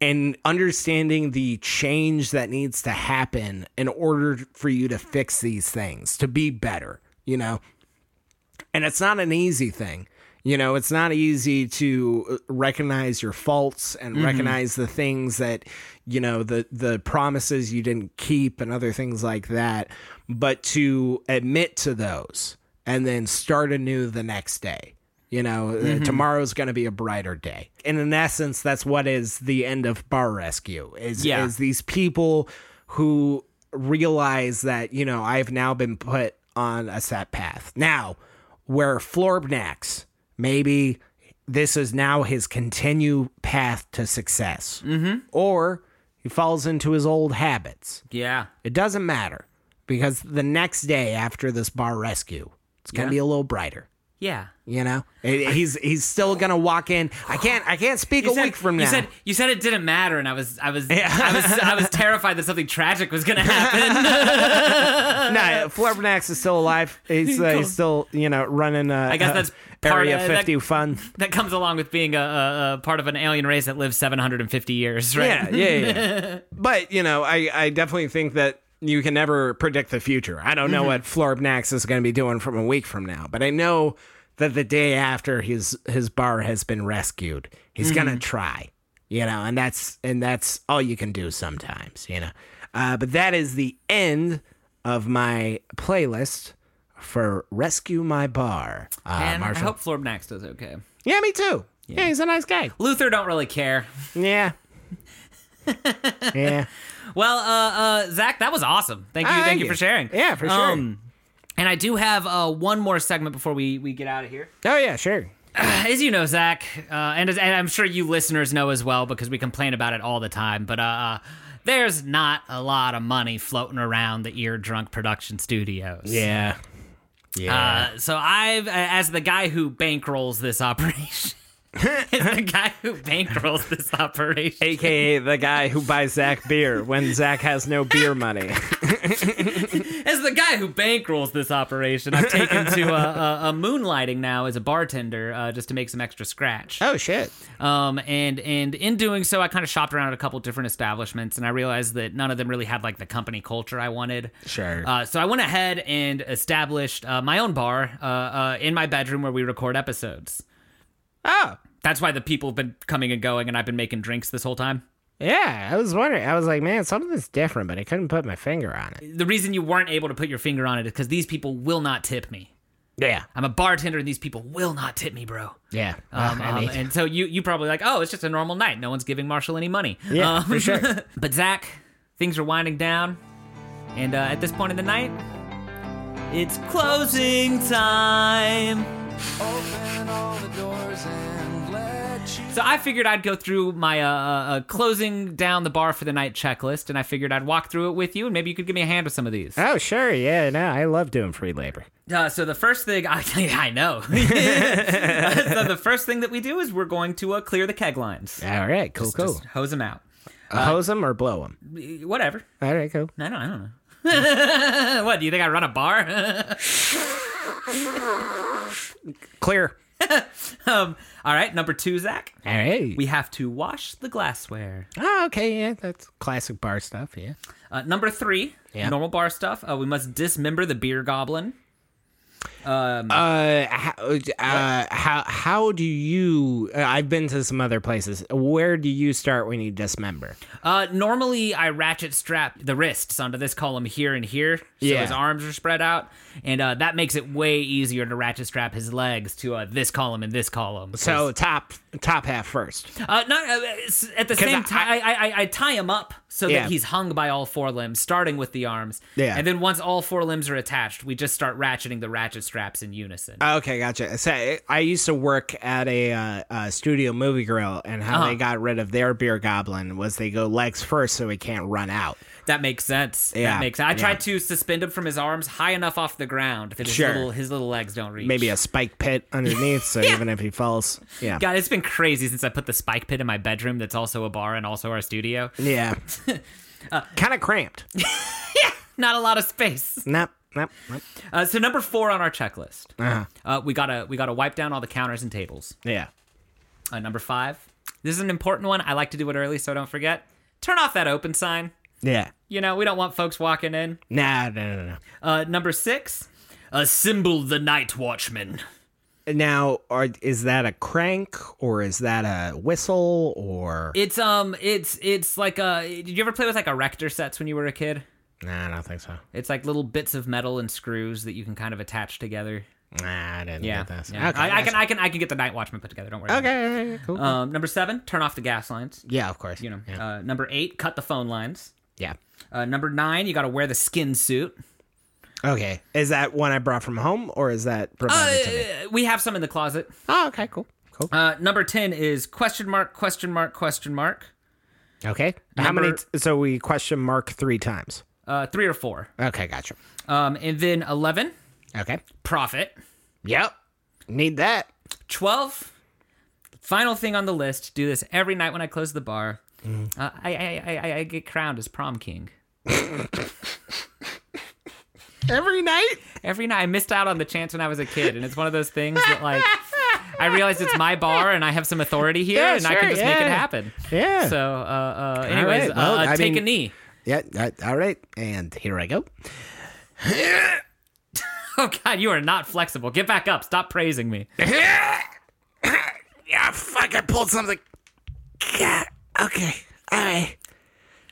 and understanding the change that needs to happen in order for you to fix these things to be better you know? And it's not an easy thing you know? It's not easy to uh, recognize your faults and recognize the things that you know the the promises you didn't keep and other things like that but to admit to those and then start anew the next day you know uh, tomorrow's going to be a brighter day and in essence that's what is the end of bar rescue is Yeah. is these people who realize that you know I've now been put on a set path. Now, where Florbnax, maybe this is now his continue path to success, mm-hmm. or he falls into his old habits. Yeah. It doesn't matter because the next day after this bar rescue, it's gonna Yeah. be a little brighter. Yeah. You know, he's he's still gonna walk in. I can't I can't speak a week from now. you said you said it didn't matter, and I was I was I was I was terrified that something tragic was going to happen. *laughs* no, Florbnax is still alive. He's uh, he's still you know running. Uh, I guess uh, that's part Area of- that- 50 fun. that comes along with being a, a, a part of an alien race that lives 750 years, right? Yeah, yeah, yeah. *laughs* but you know, I I definitely think that you can never predict the future. I don't know what Florbnax is going to be doing from a week from now, but I know that the day after his his bar has been rescued, he's gonna try. You know, and that's and that's all you can do sometimes. You know, uh, but that is the end of my playlist for Rescue My Bar. Uh, And I Marshall. hope Florbnax does okay. yeah, me too. Yeah. he's a nice guy. Luther don't really care. Yeah. *laughs* yeah. Well, uh, uh, Zac, that was awesome. Thank you, Ah, thank, thank you you. for sharing. Yeah, for sure. Um, and I do have uh, one more segment before we, we get out of here. Oh yeah, sure. *sighs* As you know, Zac, uh, and, as, and I'm sure you listeners know as well because we complain about it all the time, but uh, there's not a lot of money floating around the Ear Drunk production studios. Yeah. Yeah. Uh, so I've, as the guy who bankrolls this *laughs* operation, as the guy who bankrolls this operation, AKA the guy who buys Zac beer when Zac has no beer money. as the guy who bankrolls this operation, I've taken to a, a, a moonlighting now as a bartender uh, just to make some extra scratch. oh shit. Um, and and in doing so, I kind of shopped around at a couple different establishments, and I realized that none of them really had like the company culture I wanted. Sure. Uh, so I went ahead and established uh, my own bar uh, uh, in my bedroom where we record episodes. Oh. That's why the people have been coming and going, and I've been making drinks this whole time. Yeah, I was wondering. I was like, man, something's different, but I couldn't put my finger on it. The reason you weren't able to put your finger on it is because these people will not tip me. Yeah, I'm a bartender, and these people will not tip me, bro. yeah. Um, *laughs* um, and so you you probably like, oh, it's just a normal night. No one's giving Marshall any money. Yeah, Um, for sure. *laughs* but Zac, things are winding down, and uh, at this point in the night, it's closing time. Open all the doors and let you. So I figured I'd go through my uh, uh, uh, closing down the bar for the night checklist, and I figured I'd walk through it with you, and maybe you could give me a hand with some of these. oh, sure. Yeah, no, I love doing free labor. Uh, so the first thing *laughs* I I know. *laughs* *laughs* so the first thing that we do is we're going to uh, clear the keg lines. All right, cool, cool. Just hose them out. Hose them or blow them? Whatever. All right, cool. I don't, I don't know. *laughs* what do you think I run a bar? *laughs* Clear. *laughs* um, all right, number two, Zac. All right. We have to wash the glassware. oh, okay, yeah, that's classic bar stuff. Yeah. Uh, number three, Yeah. normal bar stuff. Uh, we must dismember the beer goblin. Uh, how, uh, how how do you? Uh, I've been to some other places. Where do you start when you dismember? Uh, normally, I ratchet strap the wrists onto this column here and here, so Yeah. his arms are spread out, and uh, that makes it way easier to ratchet strap his legs to uh, this column and this column. So top top half first. Uh, not uh, at the same time. I, I, I, I tie him up so Yeah. that he's hung by all four limbs, starting with the arms. Yeah. And then once all four limbs are attached, we just start ratcheting the ratchet straps in unison. Okay, gotcha. So I- I used to work at a, uh, uh studio movie grill, and how Uh-huh. they got rid of their beer goblin was they go legs first so he can't run out. That makes sense. Yeah, That makes. sense. I yeah. tried to suspend him from his arms high enough off the ground that his Sure. little his little legs don't reach. Maybe a spike pit underneath, so *laughs* even if he falls, yeah, God, it's been crazy since I put the spike pit in my bedroom. That's also a bar and also our studio. yeah, *laughs* Uh, kind of cramped. *laughs* yeah. Not a lot of space. Nope, nope, nope. Uh, so number four on our checklist, Uh-huh. uh, we gotta we gotta wipe down all the counters and tables. Yeah. Uh, number five, this is an important one. I like to do it early, so don't forget. Turn off that open sign. Yeah. You know, we don't want folks walking in. Nah, no, no, no. Uh, number six, assemble the night watchman. Now, are, is that a crank or is that a whistle or? It's um, it's it's like a. Did you ever play with like erector sets when you were a kid? Nah, I don't think so. It's like little bits of metal and screws that you can kind of attach together. Nah, I didn't Yeah, get this. yeah. Okay, I, I can. I can I can get the night watchman put together. Don't worry. Okay, okay, cool. Um, number seven, turn off the gas lines. yeah, of course. You know. Yeah. Uh, number eight, cut the phone lines. Yeah. Uh, number nine, you got to wear the skin suit. Okay. Is that one I brought from home or is that provided to me? Uh, we have some in the closet. Oh, okay, cool. Cool. Uh, number ten is question mark question mark question mark. Okay. How number- many? T- so we question mark three times. Uh, three or four. Okay, gotcha. Um, and then eleven, Okay. profit. Yep. Need that. 12 final thing on the list do this every night when i close the bar Mm-hmm. uh, I, I, I, I- I get crowned as prom king Every night. every night i missed out on the chance when i was a kid and it's one of those things that like i realize it's my bar and i have some authority here Yeah, and i can sure, just make it happen Yeah. so uh, uh, anyways right, well, uh, I take a knee Yeah. uh, all right. And here I go. *laughs* oh god you are not flexible get back up stop praising me *laughs* Yeah, fuck, I pulled something. Yeah, okay. All right.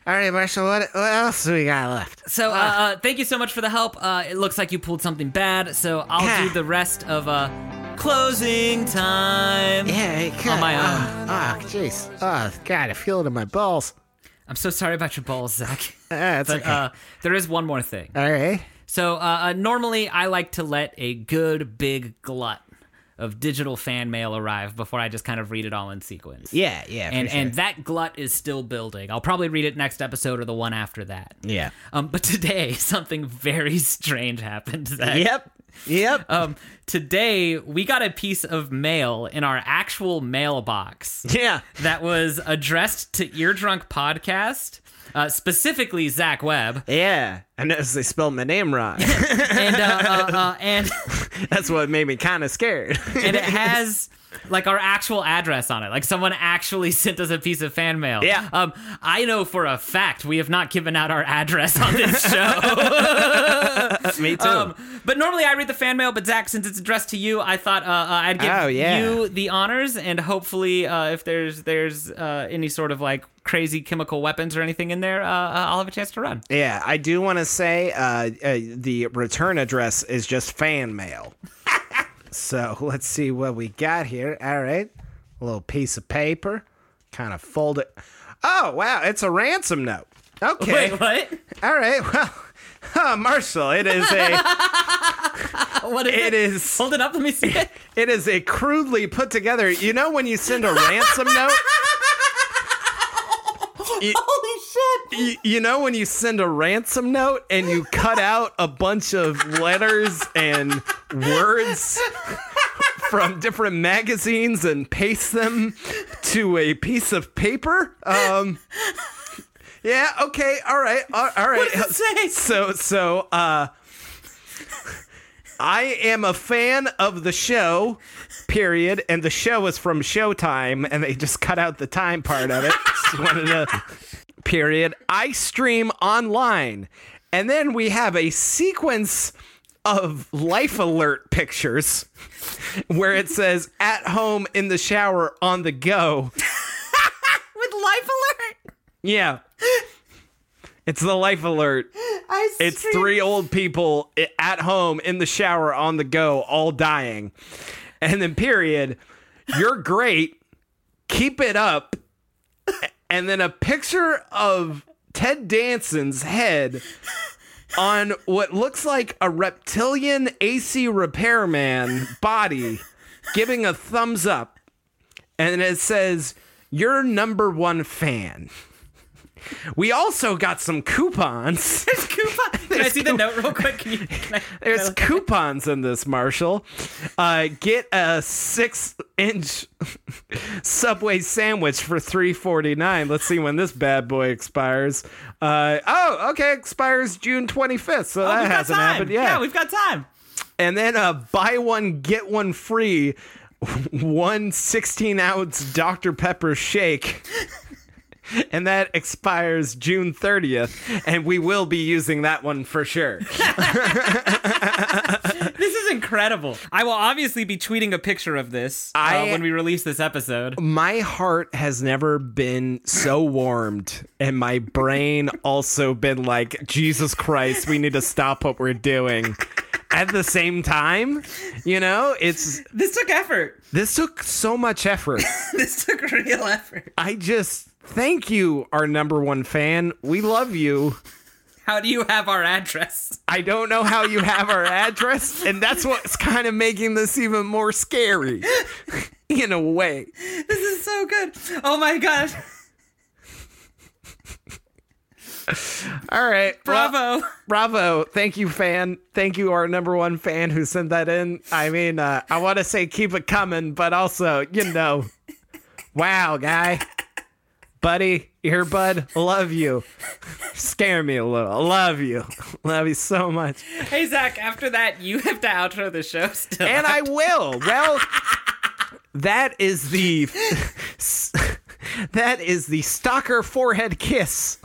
All right, Marshall, what, what else do we got left? so uh, uh, thank you so much for the help uh, it looks like you pulled something bad so i'll Yeah. do the rest of uh, closing time Yeah, God. On my own. Oh, jeez. Oh, God, I feel it in my balls. I'm so sorry about your balls, Zac. *laughs* Uh, it's But okay. uh, there is one more thing. All right. So uh, uh, normally I like to let a good big glut of digital fan mail arrive before I just kind of read it all in sequence. Yeah, yeah. And sure. and that glut is still building. I'll probably read it next episode or the one after that. yeah. Um, but today *laughs* something very strange happened. Yep. Yep. *laughs* Um, today we got a piece of mail in our actual mailbox. yeah. that was addressed to Eardrunk Podcast, uh, specifically Zac Webb, Yeah. I noticed they spelled my name wrong. *laughs* and uh, uh, uh, and *laughs* That's what made me kind of scared. and it has like our actual address on it. Like someone actually *laughs* sent us a piece of fan mail. Yeah. Um, I know for a fact we have not given out our address on this *laughs* show. *laughs* Me too. Um, but normally I read the fan mail, but Zac, since it's addressed to you, I thought uh, uh, I'd give Oh, yeah. you the honors, and hopefully, uh, if there's there's uh, any sort of like crazy chemical weapons or anything in there, uh, uh, I'll have a chance to run. yeah, I do want to say uh, uh, the return address is just fan mail. So *laughs* let's see what we got here. All right, a little piece of paper, kind of fold it. Oh wow, it's a ransom note. Okay, Wait, what? all right. *laughs* Well, uh, Marshall, it is a *laughs* what is it, it is. Hold it up. Let me see it. it is a crudely put together. You know when you send a ransom note. You- Holy shit! you, you know when you send a ransom note and you cut out a bunch of letters and words from different magazines and paste them to a piece of paper um yeah okay all right all, all right What does it say? so so uh I am a fan of the show, period. And the show is from Showtime, and they just cut out the time part of it. Just wanted to, period. I stream online. And then we have a sequence of life alert pictures *laughs* where it says at home in the shower on the go. *laughs* With life alert. Yeah. It's the life alert. I It's three old people at home in the shower on the go, all dying. And then, period, you're great. Keep it up. And then a picture of Ted Danson's head on what looks like a reptilian AC repairman body giving a thumbs up. And it says, You're number one fan. We also got some coupons. *laughs* coupon. *laughs* Can I see the note real quick? Can you? Can I, *laughs* There's coupons in this, Marshall. Uh, get a six-inch Subway sandwich for three forty-nine. Let's see when this bad boy expires. Uh, oh, okay, expires June twenty-fifth. So Oh, that hasn't time. happened yet. Yeah, we've got time. and then uh, buy one get one free. One 16 ounce Dr. Pepper shake. *laughs* And that expires June 30th, and we will be using that one for sure. *laughs* *laughs* This is incredible. I will obviously be tweeting a picture of this uh, I- when we release this episode. my heart has never been so warmed and my brain also been like jesus christ we need to stop what we're doing at the same time you know it's This took effort. this took so much effort This took real effort. i just thank you our number one fan we love you How do you have our address? i don't know how you have our address and that's what's kind of making this even more scary *laughs* in a way This is so good. Oh my god. all right well- Bravo. Bravo. Thank you, fan. Thank you, our number one fan who sent that in. I mean, uh, I want to say keep it coming, but also, you know, wow, guy. Buddy, earbud, love you. Scare me a little. Love you. Love you so much. hey Zac, after that you have to outro the show still. And I will. Well, that is the *laughs* that is the stalker forehead kiss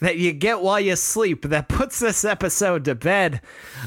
that you get while you sleep that puts this episode to bed.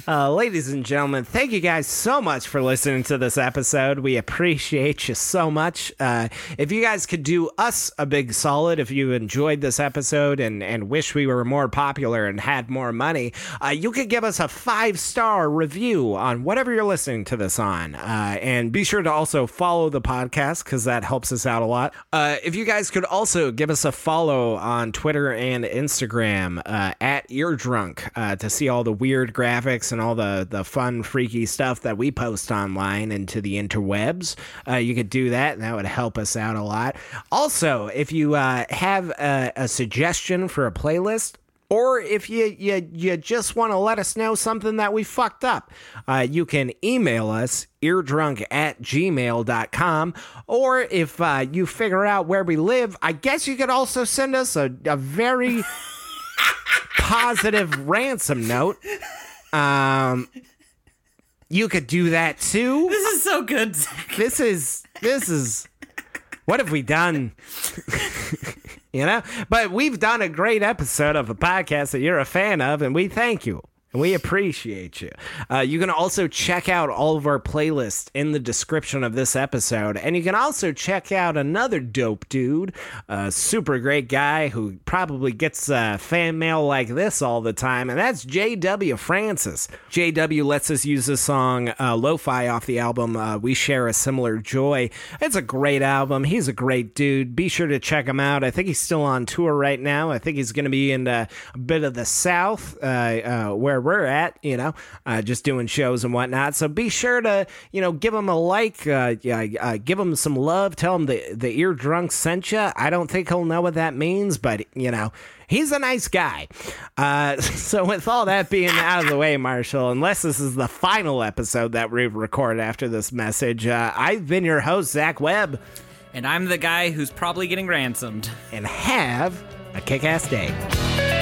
Uh, ladies and gentlemen, thank you guys so much for listening to this episode. We appreciate you so much. Uh, if you guys could do us a big solid, if you enjoyed this episode and, and wish we were more popular and had more money, uh, you could give us a five star review on whatever you're listening to this on. Uh, and be sure to also follow the podcast because that helps us out a lot. Uh, if you guys could also give us a follow on Twitter and Instagram uh, at Eardrunk uh, to see all the weird graphics and all the, the fun, freaky stuff that we post online into the interwebs. Uh, you could do that, and that would help us out a lot. Also, if you uh, have a, a suggestion for a playlist, or if you you, you just want to let us know something that we fucked up, uh, you can email us eardrunk at gmail.com. Or if uh, you figure out where we live, I guess you could also send us a, a very *laughs* positive ransom note. Um, you could do that too. This is so good, Zac. This is this is what have we done? *laughs* you know, but we've done a great episode of a podcast that you're a fan of, and we thank you. And we appreciate you. Uh, you can also check out all of our playlists in the description of this episode. And you can also check out another dope dude, a super great guy who probably gets uh, fan mail like this all the time. And that's JW Francis. JW lets us use the song uh, Lofi off the album uh, We Share a Similar Joy. It's a great album. He's a great dude. Be sure to check him out. I think he's still on tour right now. I think he's going to be in uh, a bit of the South uh, uh, where we're at, you know, uh, just doing shows and whatnot. So be sure to, you know, give him a like, uh, uh, give him some love. Tell him the the ear drunk sent you. I don't think he'll know what that means, but you know. He's a nice guy. Uh, *laughs* so, with all that being out of the way, Marshall, unless this is the final episode that we record after this message, uh, I've been your host, Zach Webb, And I'm the guy who's probably getting ransomed. and have a kick ass day.